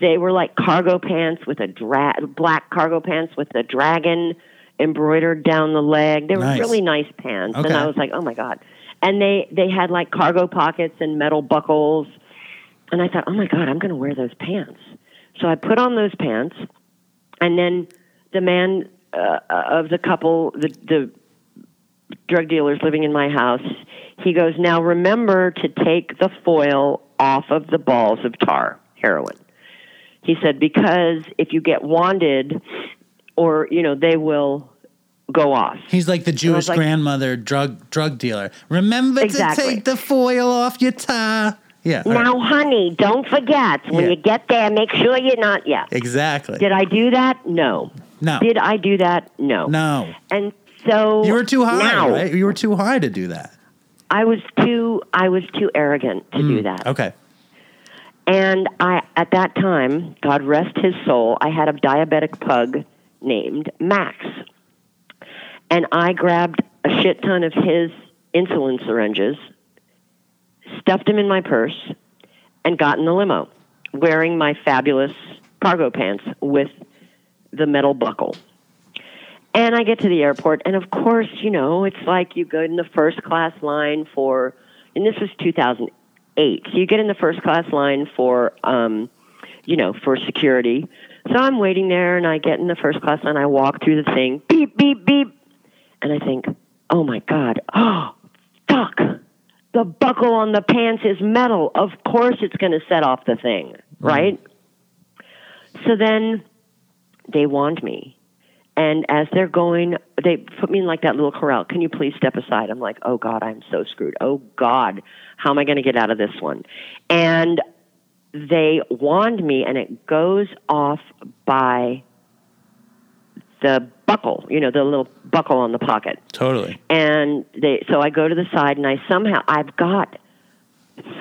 they were like cargo pants with a dra- black cargo pants with a dragon embroidered down the leg. They were Nice. really nice pants, Okay. and I was like, oh my god. And they they had like cargo pockets and metal buckles, and I thought, oh my god, I'm going to wear those pants. So I put on those pants, and then the man uh, of the couple, the the drug dealers living in my house, he goes, now remember to take the foil off of the balls of tar, heroin. He said, because if you get wanded, or, you know, they will go off. He's like the Jewish like- grandmother drug drug dealer. Remember Exactly. to take the foil off your tie. Yeah. all right. Now, honey, don't forget, when Yeah. you get there, make sure you're not, yeah. Exactly. Did I do that? No. no. Did I do that? No. no. And so You were too high, now, right? You were too high to do that. I was too I was too arrogant to Mm. do that. Okay. And I, at that time, God rest his soul, I had a diabetic pug named Max. And I grabbed a shit ton of his insulin syringes, stuffed him in my purse, and got in the limo, wearing my fabulous cargo pants with the metal buckle. And I get to the airport, and of course, you know, it's like you go in the first class line for, and this was 2008. So you get in the first class line for, um, you know, for security. So I'm waiting there, and I get in the first class, and I walk through the thing, beep, beep, beep. And I think, oh my God, oh, fuck. The buckle on the pants is metal. Of course it's going to set off the thing, mm. right? So then they wand me. And as they're going, they put me in like that little corral. Can you please step aside? I'm like, oh God, I'm so screwed. Oh God, how am I going to get out of this one? And they wand me, and it goes off by the buckle, you know, the little buckle on the pocket Totally. and they so I go to the side and I somehow I've got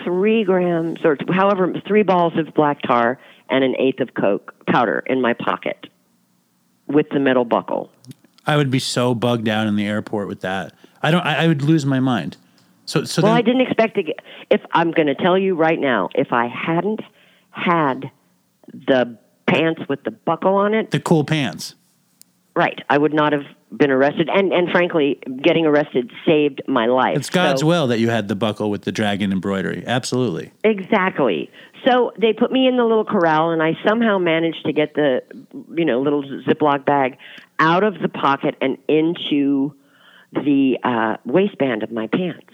three grams or however three balls of black tar and an eighth of coke powder in my pocket with the metal buckle. I would be so bugged out in the airport with that. I don't. I, I would lose my mind. So so Well, then, I didn't expect to get. If I'm going to tell you right now, if I hadn't had the pants with the buckle on it, the cool pants. Right, I would not have been arrested. And and frankly, getting arrested saved my life. It's God's So- will that you had the buckle with the dragon embroidery. Absolutely. Exactly. So they put me in the little corral, and I somehow managed to get the, you know, little Ziploc bag out of the pocket and into the uh, waistband of my pants.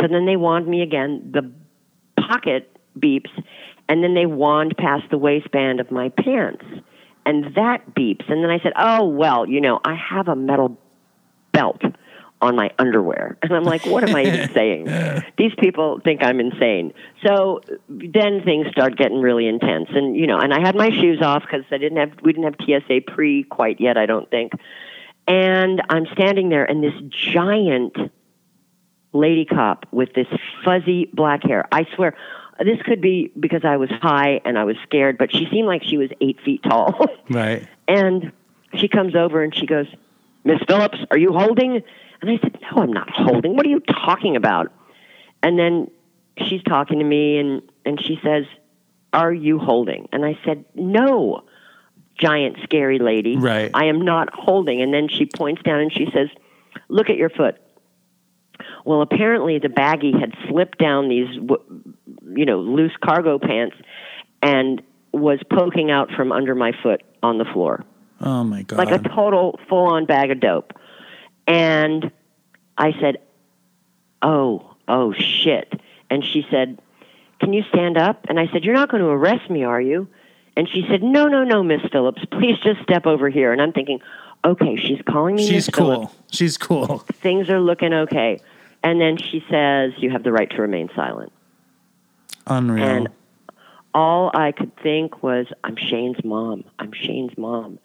So then they wand me again. The pocket beeps, and then they wand past the waistband of my pants, and that beeps. And then I said, "Oh well, you know, I have a metal belt on my underwear. And I'm like, what am I even saying? These people think I'm insane. So then things start getting really intense. And, you know, and I had my shoes off because I didn't have, we didn't have TSA pre quite yet, I don't think. And I'm standing there and this giant lady cop with this fuzzy black hair. I swear, this could be because I was high and I was scared, but she seemed like she was eight feet tall. Right. and she comes over and she goes, Miss Phillips, are you holding? And I said, No, I'm not holding. What are you talking about? And then she's talking to me and, and she says, Are you holding? And I said, No, giant scary lady. Right. I am not holding. And then she points down and she says, Look at your foot. Well, apparently the baggie had slipped down these, you know, loose cargo pants and was poking out from under my foot on the floor Oh my god. like a total full on bag of dope. And I said, Oh, oh shit. And she said, Can you stand up? And I said, You're not going to arrest me, are you? And she said, No, no, no, Miss Phillips. Please just step over here. And I'm thinking, Okay, she's calling me She's Phillips. cool. She's cool. Things are looking okay. And then she says, You have the right to remain silent. Unreal. And all I could think was, I'm Shane's mom. I'm Shane's mom.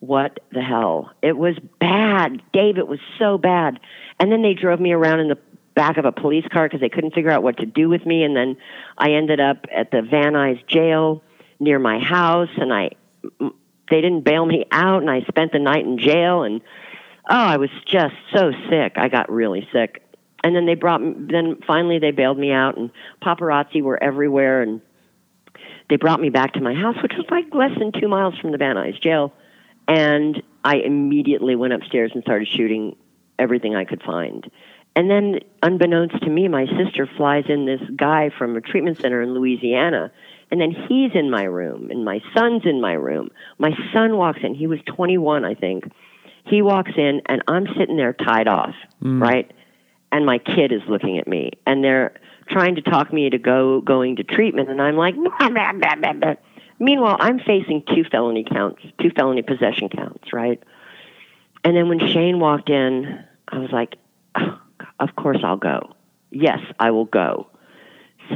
What the hell? It was bad. Dave, it was so bad. And then they drove me around in the back of a police car because they couldn't figure out what to do with me. And then I ended up at the Van Nuys jail near my house, and I they didn't bail me out, and I spent the night in jail. And oh, I was just so sick. I got really sick. And then they brought then finally they bailed me out, and paparazzi were everywhere, and they brought me back to my house, which was like less than two miles from the Van Nuys jail. And I immediately went upstairs and started shooting everything I could find. And then, unbeknownst to me, my sister flies in this guy from a treatment center in Louisiana. And then he's in my room, and my son's in my room. My son walks in. He was 21, I think. He walks in, and I'm sitting there tied off, mm. right? And my kid is looking at me, and they're trying to talk me to go going to treatment, and I'm like, blah, blah, blah. Meanwhile, I'm facing two felony counts, two felony possession counts, right? And then when Shane walked in, I was like, oh, of course I'll go. Yes, I will go.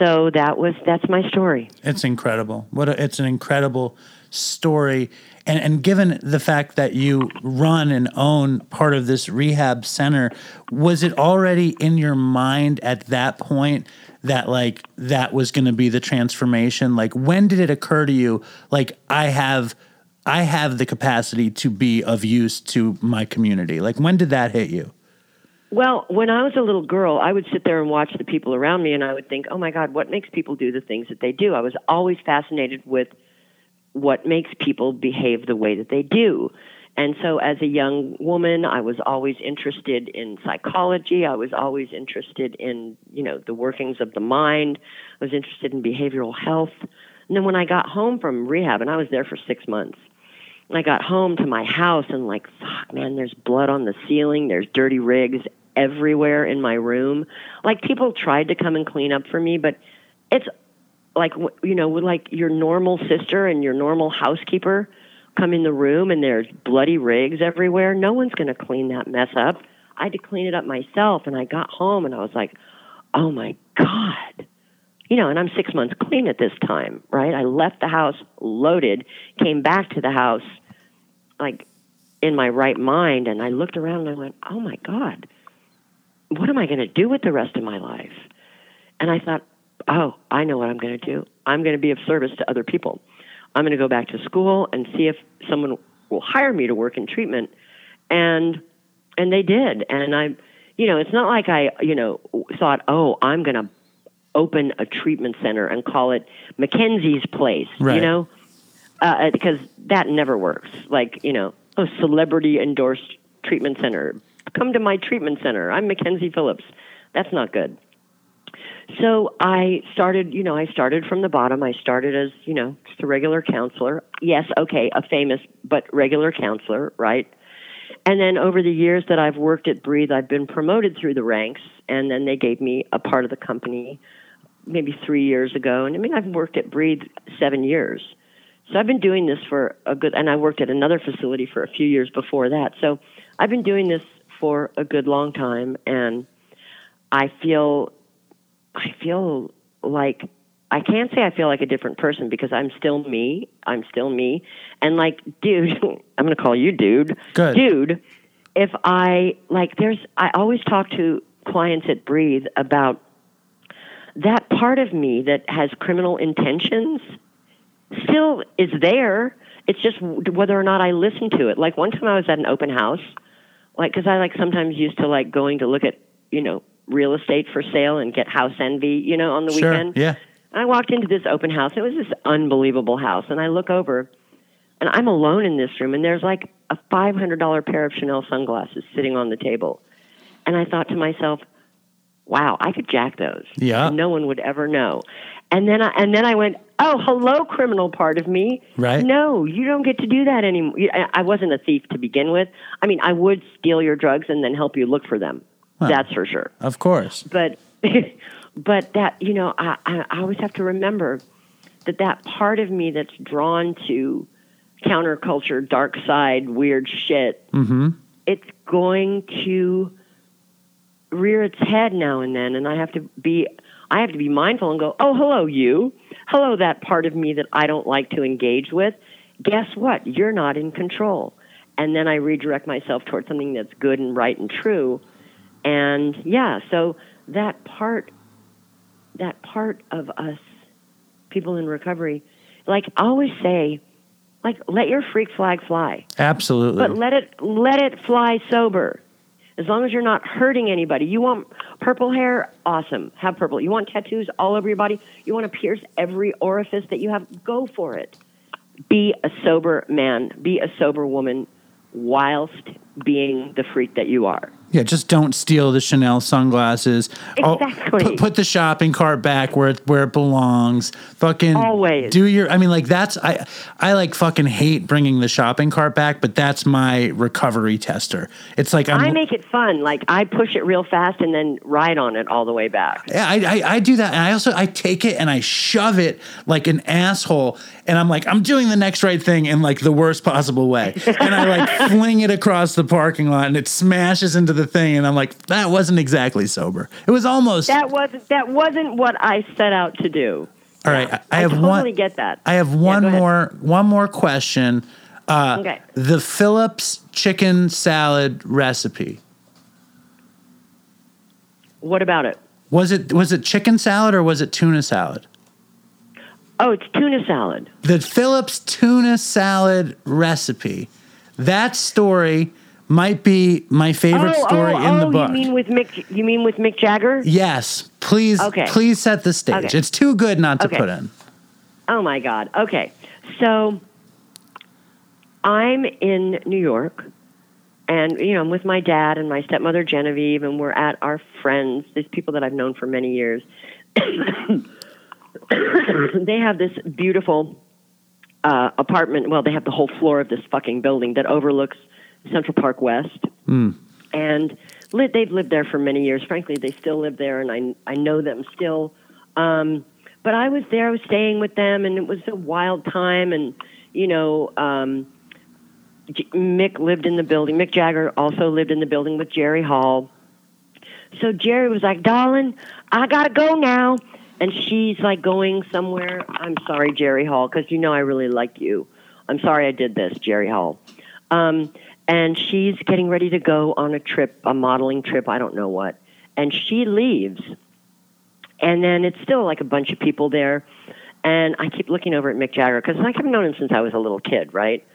So that was that's my story. It's incredible. What a, it's an incredible story, and and given the fact that you run and own part of this rehab center, was it already in your mind at that point that like that was going to be the transformation? Like when did it occur to you? Like I have. I have the capacity to be of use to my community. Like, when did that hit you? Well, when I was a little girl, I would sit there and watch the people around me, and I would think, "Oh my God, what makes people do the things that they do?" I was always fascinated with what makes people behave the way that they do. And so, as a young woman, I was always interested in psychology. I was always interested in, you know, the workings of the mind. I was interested in behavioral health. And then when I got home from rehab, and I was there for six months, I got home to my house and like, fuck, man, there's blood on the ceiling. There's dirty rigs everywhere in my room. Like people tried to come and clean up for me, but it's like you know, like your normal sister and your normal housekeeper come in the room and there's bloody rigs everywhere. No one's going to clean that mess up. I had to clean it up myself, and I got home and I was like, oh my god. You know, and I'm six months clean at this time, right? I left the house loaded, came back to the house like in my right mind, and I looked around and I went, oh my God, what am I going to do with the rest of my life? And I thought, oh, I know what I'm going to do. I'm going to be of service to other people. I'm going to go back to school and see if someone will hire me to work in treatment. And and they did. And I, you know, it's not like I, you know, thought, oh, I'm going to open a treatment center and call it Mackenzie's Place. Right. You know, uh, because that never works. Like, you know, a celebrity endorsed treatment center. Come to my treatment center. I'm Mackenzie Phillips. That's not good. So I started, you know, I started from the bottom. I started as, you know, just a regular counselor. Yes, okay, a famous but regular counselor, right? And then over the years that I've worked at Breathe, I've been promoted through the ranks, and then they gave me a part of the company maybe three years ago. And I mean, I've worked at Breathe seven years. So I've been doing this for a good, and I worked at another facility for a few years before that. So I've been doing this for a good long time, and I feel, I feel like I can't say I feel like a different person because I'm still me. I'm still me, and like, dude, I'm gonna call you dude. Good. dude. If I like, there's I always talk to clients at Breathe about that part of me that has criminal intentions still is there. It's just whether or not I listen to it. Like one time I was at an open house, like because I like sometimes used to like going to look at you know real estate for sale and get house envy, you know, on the Sure. weekend. Yeah. I walked into this open house. It was this unbelievable house, and I look over, and I'm alone in this room, and there's like a $500 pair of Chanel sunglasses sitting on the table, and I thought to myself, "Wow, I could jack those. Yeah. no one would ever know." And then I and then I went, "Oh, hello, criminal part of me. Right. No, you don't get to do that anymore. I wasn't a thief to begin with. I mean, I would steal your drugs and then help you look for them. Well. That's for sure." Of course. but but that you know I, I I always have to remember that that part of me that's drawn to counterculture dark side weird shit Mm-hmm. it's going to rear its head now and then and i have to be i have to be mindful and go oh hello you hello that part of me that i don't like to engage with guess what you're not in control and then i redirect myself towards something that's good and right and true and yeah so that part that part of us people in recovery like I always say like let your freak flag fly Absolutely. but let it let it fly sober. As long as you're not hurting anybody. You want purple hair? Awesome. Have purple. You want tattoos all over your body? You want to pierce every orifice that you have? Go for it. Be a sober man. Be a sober woman whilst being the freak that you are. Yeah, just don't steal the Chanel sunglasses. Oh, Exactly. put, put the shopping cart back where it, where it belongs. Fucking Always. do your. I mean, like that's I I like fucking hate bringing the shopping cart back, but that's my recovery tester. It's like I'm. I make it fun. Like I push it real fast and then ride on it all the way back. Yeah, I, I I do that, and I also I take it and I shove it like an asshole, and I'm like I'm doing the next right thing in like the worst possible way, and I like fling it across the parking lot, and it smashes into the thing, and I'm like that wasn't exactly sober. It was almost. That wasn't that wasn't what I set out to do. all right, I, I have totally one. get that. I have Yeah, one ahead. more one more question. Uh, Okay. The Phillips chicken salad recipe What about it? was it was it chicken salad or was it tuna salad? Oh, it's tuna salad. the Phillips tuna salad recipe. That story might be my favorite oh, story oh, in the oh, book. You mean with Mick? You mean with Mick Jagger? yes, please, Okay. please set the stage. Okay. It's too good not to Okay. put in. Oh my God. Okay, so I'm in New York, and you know I'm with my dad and my stepmother Genevieve, and we're at our friends, these people that I've known for many years. they have this beautiful uh, apartment. Well, they have the whole floor of this fucking building that overlooks Central Park West. And li- they've lived there for many years. Frankly, they still live there, and I I know them still. Um, but I was there. I was staying with them, and it was a wild time. And you know, um, J- Mick lived in the building. Mick Jagger also lived in the building with Jerry Hall. So Jerry was like, "Darling, I gotta go now," and she's like going somewhere. I'm sorry, Jerry Hall, because you know I really like you. I'm sorry I did this, Jerry Hall. Um, and she's getting ready to go on a trip, a modeling trip, I don't know what. And she leaves. And then it's still like a bunch of people there. And I keep looking over at Mick Jagger because I've known him since I was a little kid, right?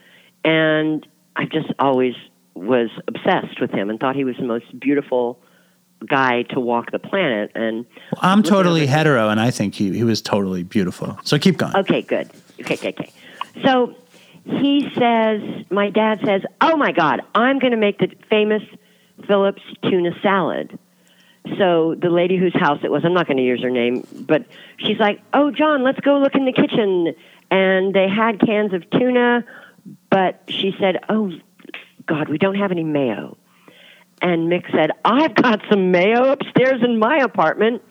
And I just always was obsessed with him and thought he was the most beautiful guy to walk the planet. And I'm totally hetero, and I think he he was totally beautiful. So keep going. Okay, good. Okay, okay, okay. So he says, my dad says, "Oh my God, I'm going to make the famous Phillips tuna salad." So the lady whose house it was, I'm not going to use her name, but she's like, "Oh, John, let's go look in the kitchen." And they had cans of tuna, but she said, "Oh, God, we don't have any mayo." And Mick said, "I've got some mayo upstairs in my apartment.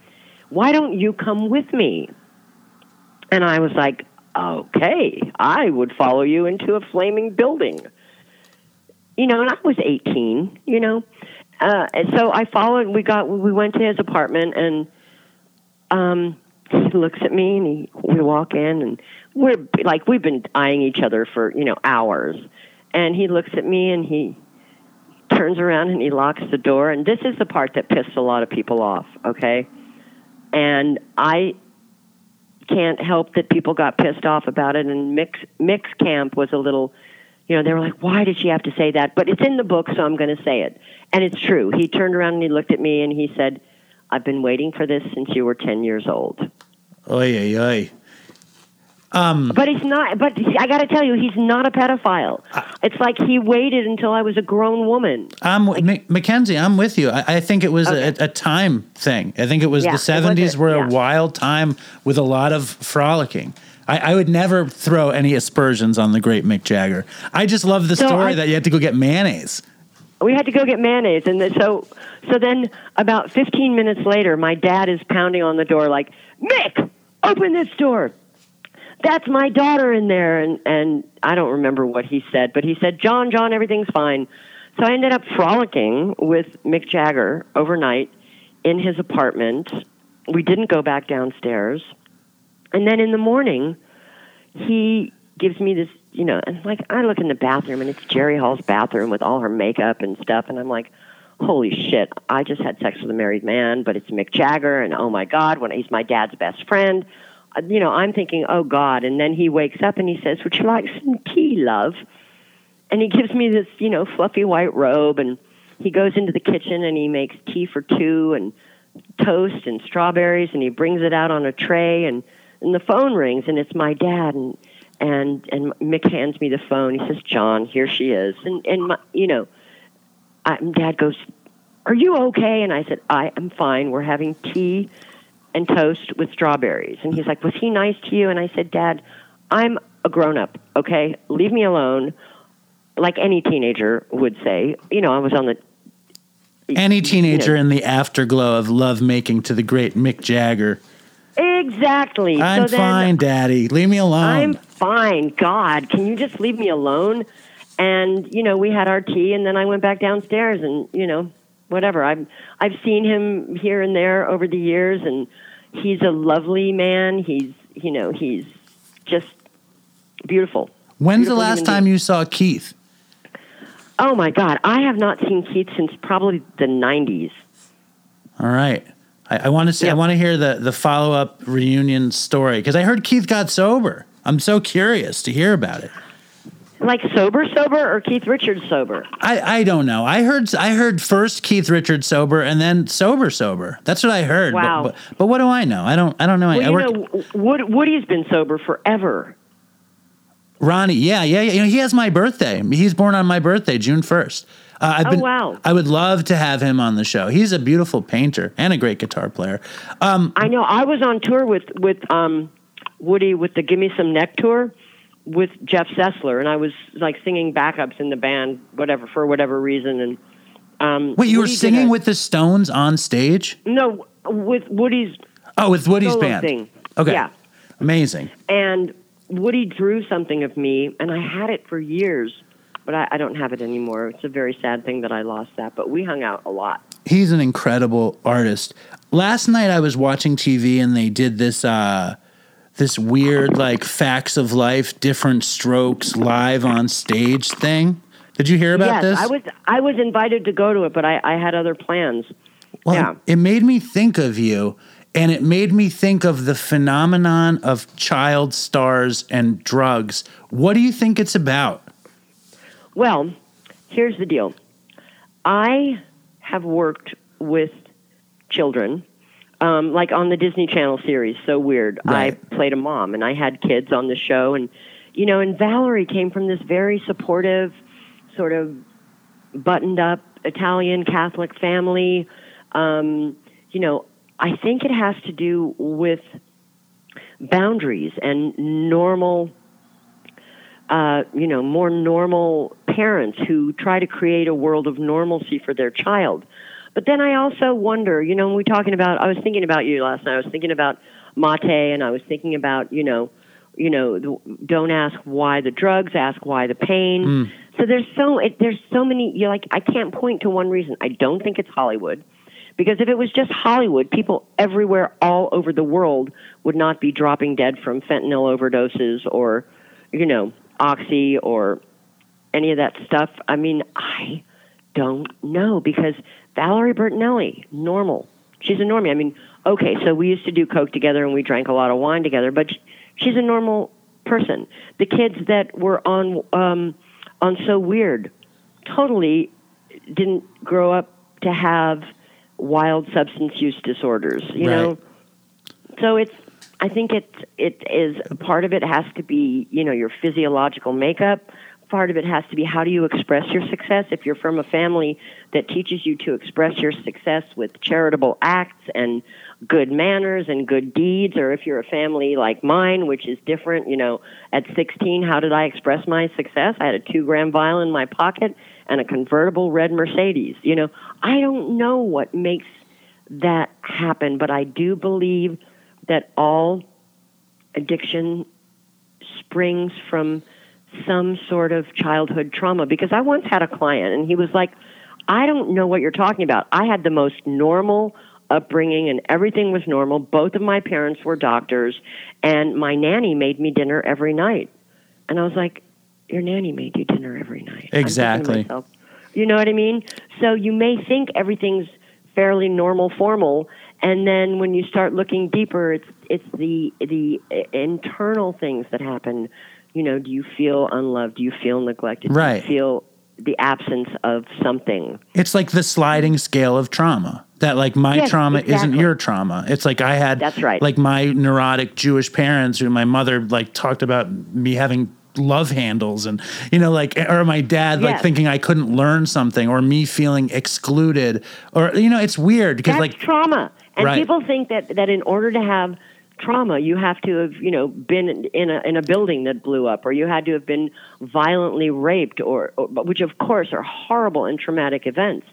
Why don't you come with me?" And I was like, okay, I would follow you into a flaming building. You know, and I was 18, you know. uh, so I followed. We got. We went to his apartment, and um, he looks at me, and he, we walk in, and we're like we've been eyeing each other for you know hours, and he looks at me, and he turns around and he locks the door. And this is the part that pissed a lot of people off. Okay, and I can't help that people got pissed off about it. And Mick's Mick's camp was a little you know, they were like, why did she have to say that? But it's in the book, so I'm going to say it. And it's true. He turned around and he looked at me and he said, I've been waiting for this since you were 10 years old. Oy, oy, oy. Um, but he's not, but I got to tell you, he's not a pedophile. it's like he waited until I was a grown woman. I'm M- Mackenzie. I'm with you. I, I think it was Okay. a, a time thing. I think it was Yeah, the 70s a- were yeah. a wild time with a lot of frolicking. I, I would never throw any aspersions on the great Mick Jagger. I just love the So story I- that you had to go get mayonnaise. we had to go get mayonnaise and then, so so then about 15 minutes later my dad is pounding on the door like mick open this door that's my daughter in there and and i don't remember what he said but he said john john everything's fine. So i ended up frolicking with mick jagger overnight in his apartment. We didn't go back downstairs. And then in the morning he gives me this, you know, and like I look in the bathroom and it's Jerry Hall's bathroom with all her makeup and stuff, and I'm like, holy shit, I just had sex with a married man, but it's Mick Jagger, and oh my God, when he's my dad's best friend. You know, I'm thinking, oh God, and then he wakes up and he says, "Would you like some tea, love?" And he gives me this, you know, fluffy white robe, and he goes into the kitchen and he makes tea for two and toast and strawberries, and he brings it out on a tray, and and the phone rings, and it's my dad, and and and Mick hands me the phone. He says, "John, here she is," and and my, you know, I, Dad goes, "Are you okay?" And I said, "I am fine. We're having tea and toast with strawberries." And he's like, "Was he nice to you?" And I said, "Dad, I'm a grown up. Okay, leave me alone." Like any teenager would say, you know, I was on the Any you teenager know, in the afterglow of love making to the great Mick Jagger. exactly. I'm so then fine, Daddy. Leave me alone. I'm fine. God, can you just leave me alone? And you know, we had our tea, and then I went back downstairs, and you know, whatever. I've I've seen him here and there over the years, and he's a lovely man. He's you know he's just beautiful. When's the last time you saw Keith? Oh my God, I have not seen Keith since probably the '90s. All right. I, I want to see. I want to hear the the follow up reunion story because I heard Keith got sober. I'm so curious to hear about it. Like sober, sober, or Keith Richards sober? I, I don't know. I heard I heard first Keith Richards sober and then sober sober. That's what I heard. But- Wow. But, but, what do I know? I don't I don't know. Well, I you work, know, Wood, Woody's been sober forever. Ronnie. Yeah, yeah, yeah. You know, he has my birthday. He's born on my birthday, June first. Uh, I've Oh, been, wow. I would love to have him on the show. He's a beautiful painter and a great guitar player. Um, I know. I was on tour with with um, Woody with the "Give Me Some Neck" tour with Jeff Sessler, and I was like singing backups in the band, whatever for whatever reason. And um, wait, you were Woody did singing a- with the Stones on stage? no with Woody's Oh, with Woody's band. thing. Okay. Yeah, Amazing. and Woody drew something of me, and I had it for years, but I, I don't have it anymore. It's a very sad thing that I lost that. But we hung out a lot. He's an incredible artist. Last night I was watching TV and they did this uh this weird like facts of life, different strokes live on stage thing. Did you hear about yes, this? I was I was invited to go to it, but I, I had other plans. Well, yeah. it made me think of you and it made me think of the phenomenon of child stars and drugs. What do you think it's about? Well, here's the deal. I have worked with children, um, like on the Disney Channel series, So Weird. Right. I played a mom, and I had kids on the show, and you know, and Valerie came from this very supportive, sort of buttoned up Italian Catholic family. Um, you know, I think it has to do with boundaries and normal uh, you know, more normal parents who try to create a world of normalcy for their child. But then I also wonder, you know, when we're talking about, I was thinking about you last night. I was thinking about Maté, and I was thinking about, you know, you know, the, don't ask why the drugs, ask why the pain. Hmm. So there's so it, there's so many. You're like I can't point to one reason. I don't think it's Hollywood. Because if it was just Hollywood, people everywhere, all over the world, would not be dropping dead from fentanyl overdoses or, you know, oxy or any of that stuff. I mean, I don't know because Valerie Bertinelli, normal. She's a normie. I mean, okay, so we used to do coke together and we drank a lot of wine together, but she's a normal person. The kids that were on um, on So Weird totally didn't grow up to have wild substance use disorders. You Right. know, so it's. I think it it is part of it has to be you know your physiological makeup. Part of it has to be how do you express your success. If you're from a family that teaches you to express your success with charitable acts and good manners and good deeds, or if you're a family like mine, which is different, you know, at 16, how did I express my success? I had a two gram vial in my pocket and a convertible red Mercedes. You know, I don't know what makes that happen, but I do believe that all addiction springs from some sort of childhood trauma. Because I once had a client and he was like, I don't know what you're talking about. I had the most normal upbringing and everything was normal. Both of my parents were doctors and my nanny made me dinner every night. And I was like, Your nanny made you dinner every night. I'm thinking to Exactly. myself, you know what I mean? So you may think everything's fairly normal, formal, and then when you start looking deeper, it's it's the the internal things that happen. You know, do you feel unloved? Do you feel neglected? Right. Do you feel the absence of something? It's like the sliding scale of trauma. That like my Yes, trauma isn't your trauma. It's like I had That's right. like my neurotic Jewish parents who my mother like talked about me having love handles and you know like or my dad like thinking I couldn't learn something or me feeling excluded or you know it's weird because That's like trauma. And Right. people think that that in order to have trauma, you have to have you know been in a in a building that blew up, or you had to have been violently raped, or, or which of course are horrible and traumatic events.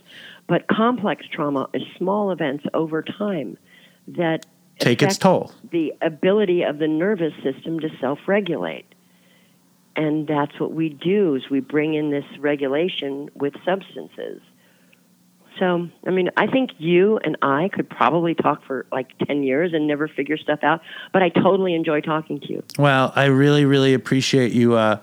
But complex trauma is small events over time that take its toll. the ability of the nervous system to self-regulate. And that's what we do is we bring in this regulation with substances. So, I mean, I think you and I could probably talk for like 10 years and never figure stuff out, but I totally enjoy talking to you. Well, I really, really appreciate you uh,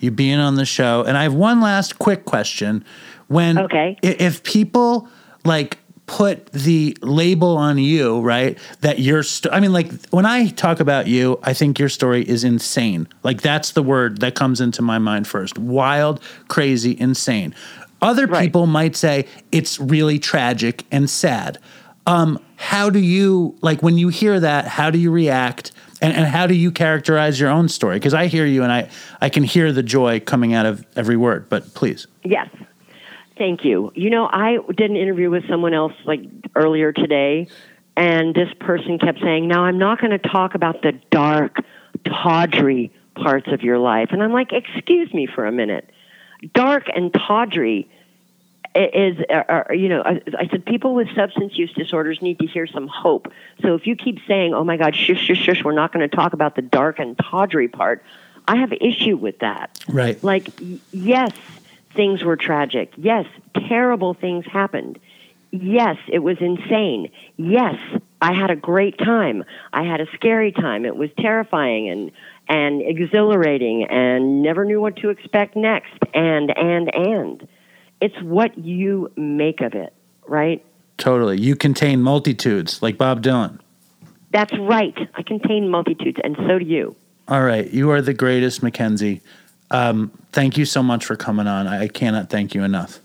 you being on the show. And I have one last quick question. When Okay. if people like put the label on you, right? That your st- I mean, like when I talk about you, I think your story is insane. Like that's the word that comes into my mind first. Wild, crazy, insane. Other Right. people might say it's really tragic and sad. Um, how do you like when you hear that? How do you react? And, and how do you characterize your own story? Because I hear you and I, I can hear the joy coming out of every word. But please, Yes. Thank you. You know, I did an interview with someone else like earlier today, and this person kept saying, Now, I'm not going to talk about the dark, tawdry parts of your life. And I'm like, Excuse me for a minute. Dark and tawdry is, you know, I, I said people with substance use disorders need to hear some hope. So if you keep saying, oh my God, shush, shush, shush, we're not going to talk about the dark and tawdry part, I have issue with that. right? Like, y- yes, things were tragic. Yes, terrible things happened. Yes, it was insane. Yes, I had a great time. I had a scary time. It was terrifying and and exhilarating and never knew what to expect next. And and and it's what you make of it, right? Totally. You contain multitudes like Bob Dylan. That's right. I contain multitudes, and so do you. All right. You are the greatest, Mackenzie. Um, thank you so much for coming on. I, I cannot thank you enough.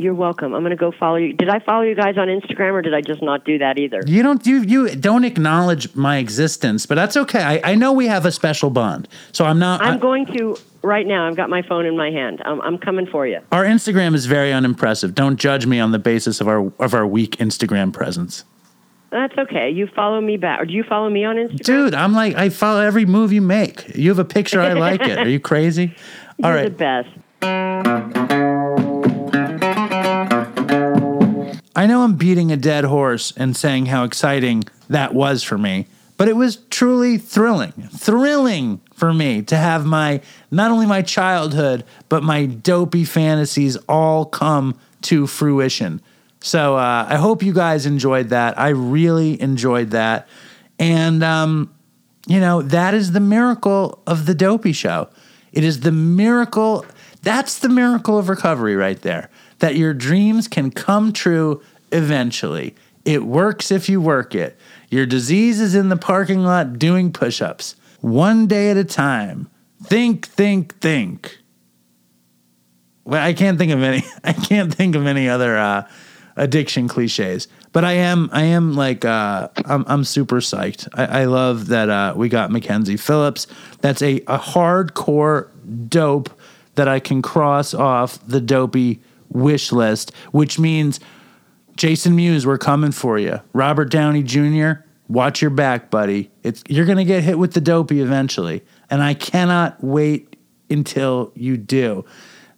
You're welcome. I'm going to go follow you. Did I follow you guys on Instagram, or did I just not do that either? You don't you you don't acknowledge my existence, but that's okay. I, I know we have a special bond, so I'm not. I'm I- going to right now. I've got my phone in my hand. I'm, I'm coming for you. our Instagram is very unimpressive. Don't judge me on the basis of our of our weak Instagram presence, That's okay. You follow me back, or do you follow me on Instagram? dude. I'm like I follow every move you make. You have a picture, I like it. Are you crazy? All You're right. the best. I know I'm beating a dead horse and saying how exciting that was for me, But it was truly thrilling, thrilling for me to have my not only my childhood but my dopey fantasies all come to fruition. So uh, I hope you guys enjoyed that. I really enjoyed that, and um, you know that is the miracle of the Dopey Show. It is the miracle. That's the miracle of recovery right there. That your dreams can come true eventually. It works if you work it. Your disease is in the parking lot doing push ups, one day at a time. Think, think, think. Well, I can't think of any. I can't think of any other uh, addiction cliches. But I am, I am like, uh, I'm, I'm super psyched. I, I love that uh, we got Mackenzie Phillips. That's a, a hardcore dope that I can cross off the dopey wish list, which means Jason Mewes, we're coming for you. Robert Downey Jr., watch your back, buddy. It's you're gonna get hit with the dopey eventually, and I cannot wait until you do.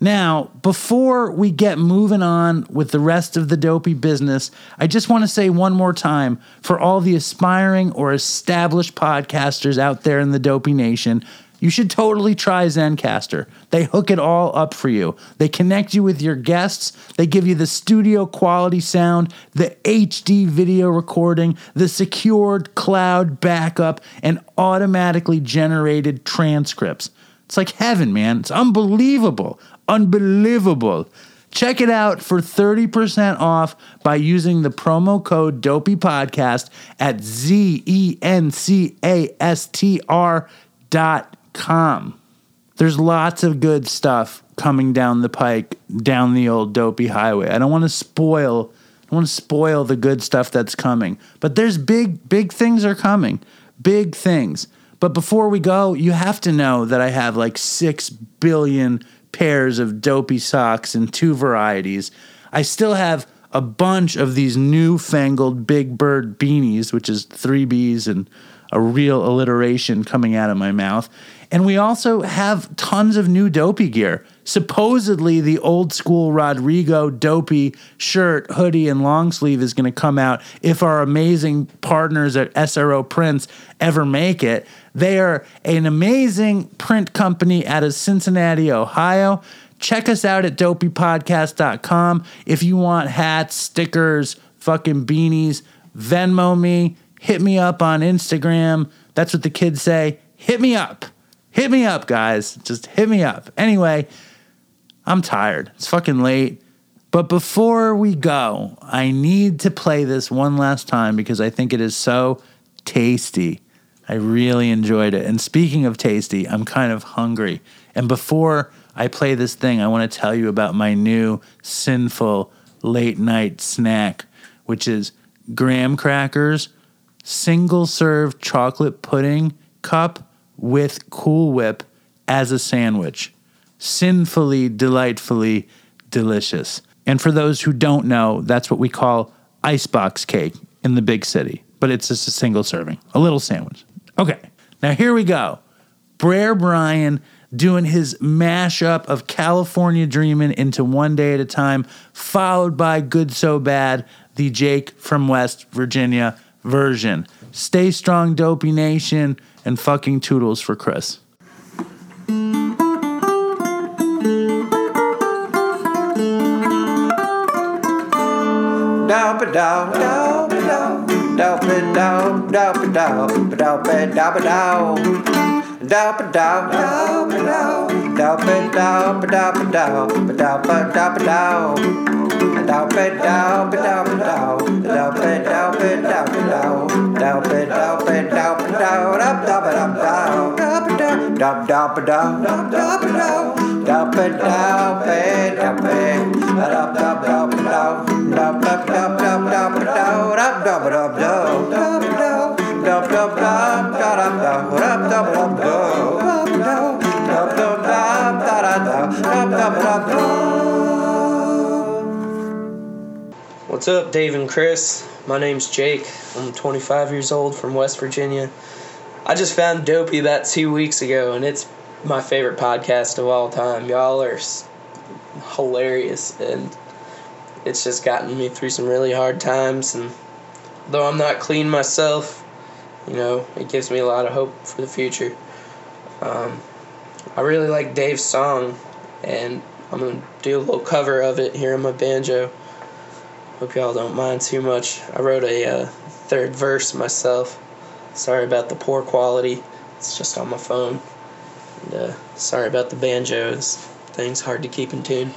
Now, before we get moving on with the rest of the dopey business, I just want to say one more time for all the aspiring or established podcasters out there in the dopey nation, you should totally try Zencastr. They hook it all up for you. They connect you with your guests. They give you the studio quality sound, the HD video recording, the secured cloud backup, and automatically generated transcripts. It's like heaven, man. It's unbelievable. Unbelievable. Check it out for 30% off by using the promo code Dopey Podcast at Z E N C A S T R dot com. There's lots of good stuff coming down the pike, down the old dopey highway. I don't want to spoil I want to spoil the good stuff that's coming. But there's big, big things are coming. Big things. But before we go, you have to know that I have like six billion pairs of dopey socks in two varieties. I still have a bunch of these newfangled Big Bird beanies, which is three B's and a real alliteration coming out of my mouth. And we also have tons of new dopey gear. Supposedly, the old school Rodrigo dopey shirt, hoodie, and long sleeve is going to come out if our amazing partners at SRO Prints ever make it. They are an amazing print company out of Cincinnati, Ohio. Check us out at dopeypodcast.com if you want hats, stickers, fucking beanies. Venmo me, hit me up on Instagram. That's what the kids say. Hit me up. Hit me up, guys. Just hit me up. Anyway, I'm tired. It's fucking late. But before we go, I need to play this one last time because I think it is so tasty. I really enjoyed it. And speaking of tasty, I'm kind of hungry. And before I play this thing, I want to tell you about my new sinful late night snack, which is graham crackers, single serve chocolate pudding cup with Cool Whip as a sandwich. Sinfully, delightfully delicious. And for those who don't know, that's what we call icebox cake in the big city, but it's just a single serving, a little sandwich. Okay, now here we go. Brer Brian doing his mashup of California Dreamin' into One Day at a Time, followed by Good So Bad, the Jake from West Virginia version. Stay strong, Dopey Nation, and fucking toodles for Chris. Dow ba dow, dow ba dow, dow ba dow, dow ba dow, ba dow ba dow ba dow. Dow ba dow, dow ba dow, dow ba dow, ba dow ba dow, ba dow ba dow ba dow. Dow ba dow, ba dow ba dow, dow ba dow ba dow ba dow. Dow ba dow ba dow ba dow, dow dow ba dow dow. Dow ba dow, dow dow ba dow, dow dow ba dow. Dow ba dow ba dow ba, dow dow dow ba dow. Dow ba dow dow dow ba dow, dow dow ba dow dow. Dow ba dow, dow dow dow dow dow dow, dow dow ba dow dow. What's up, Dave and Chris? My name's Jake. I'm 25 years old from West Virginia. I just found Dopey about two weeks ago, and it's my favorite podcast of all time. Y'all are hilarious, and it's just gotten me through some really hard times. And though I'm not clean myself, you know, it gives me a lot of hope for the future. Um, I really like Dave's song, and I'm going to do a little cover of it here on my banjo. Hope y'all don't mind too much. I wrote a uh, third verse myself. Sorry about the poor quality. It's just on my phone. And, uh, sorry about the banjos. Things hard to keep in tune.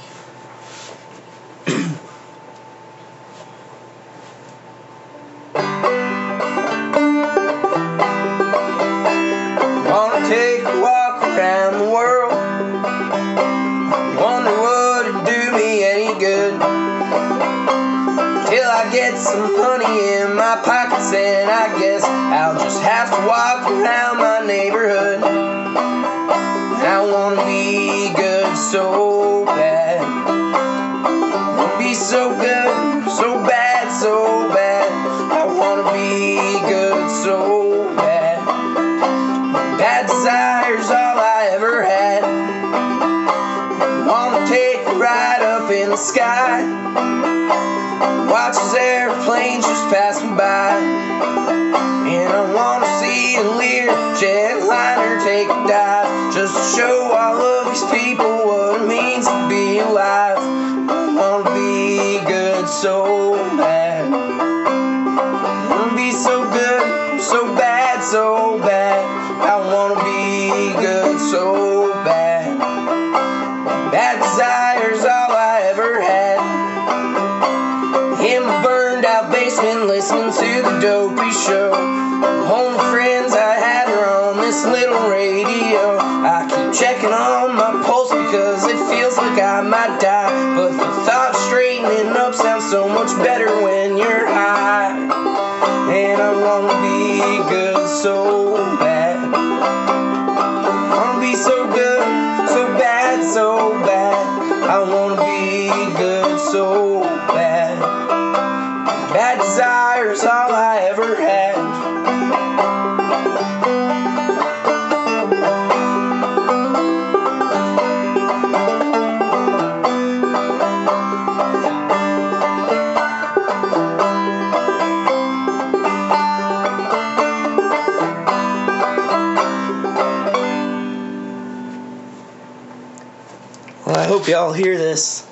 hope y'all hear this.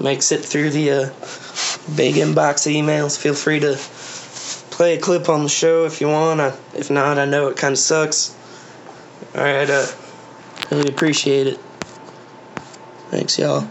Makes it through the uh, big inbox emails. Feel free to play a clip on the show if you want. If not, I know it kind of sucks. All right, uh, really appreciate it. Thanks, y'all.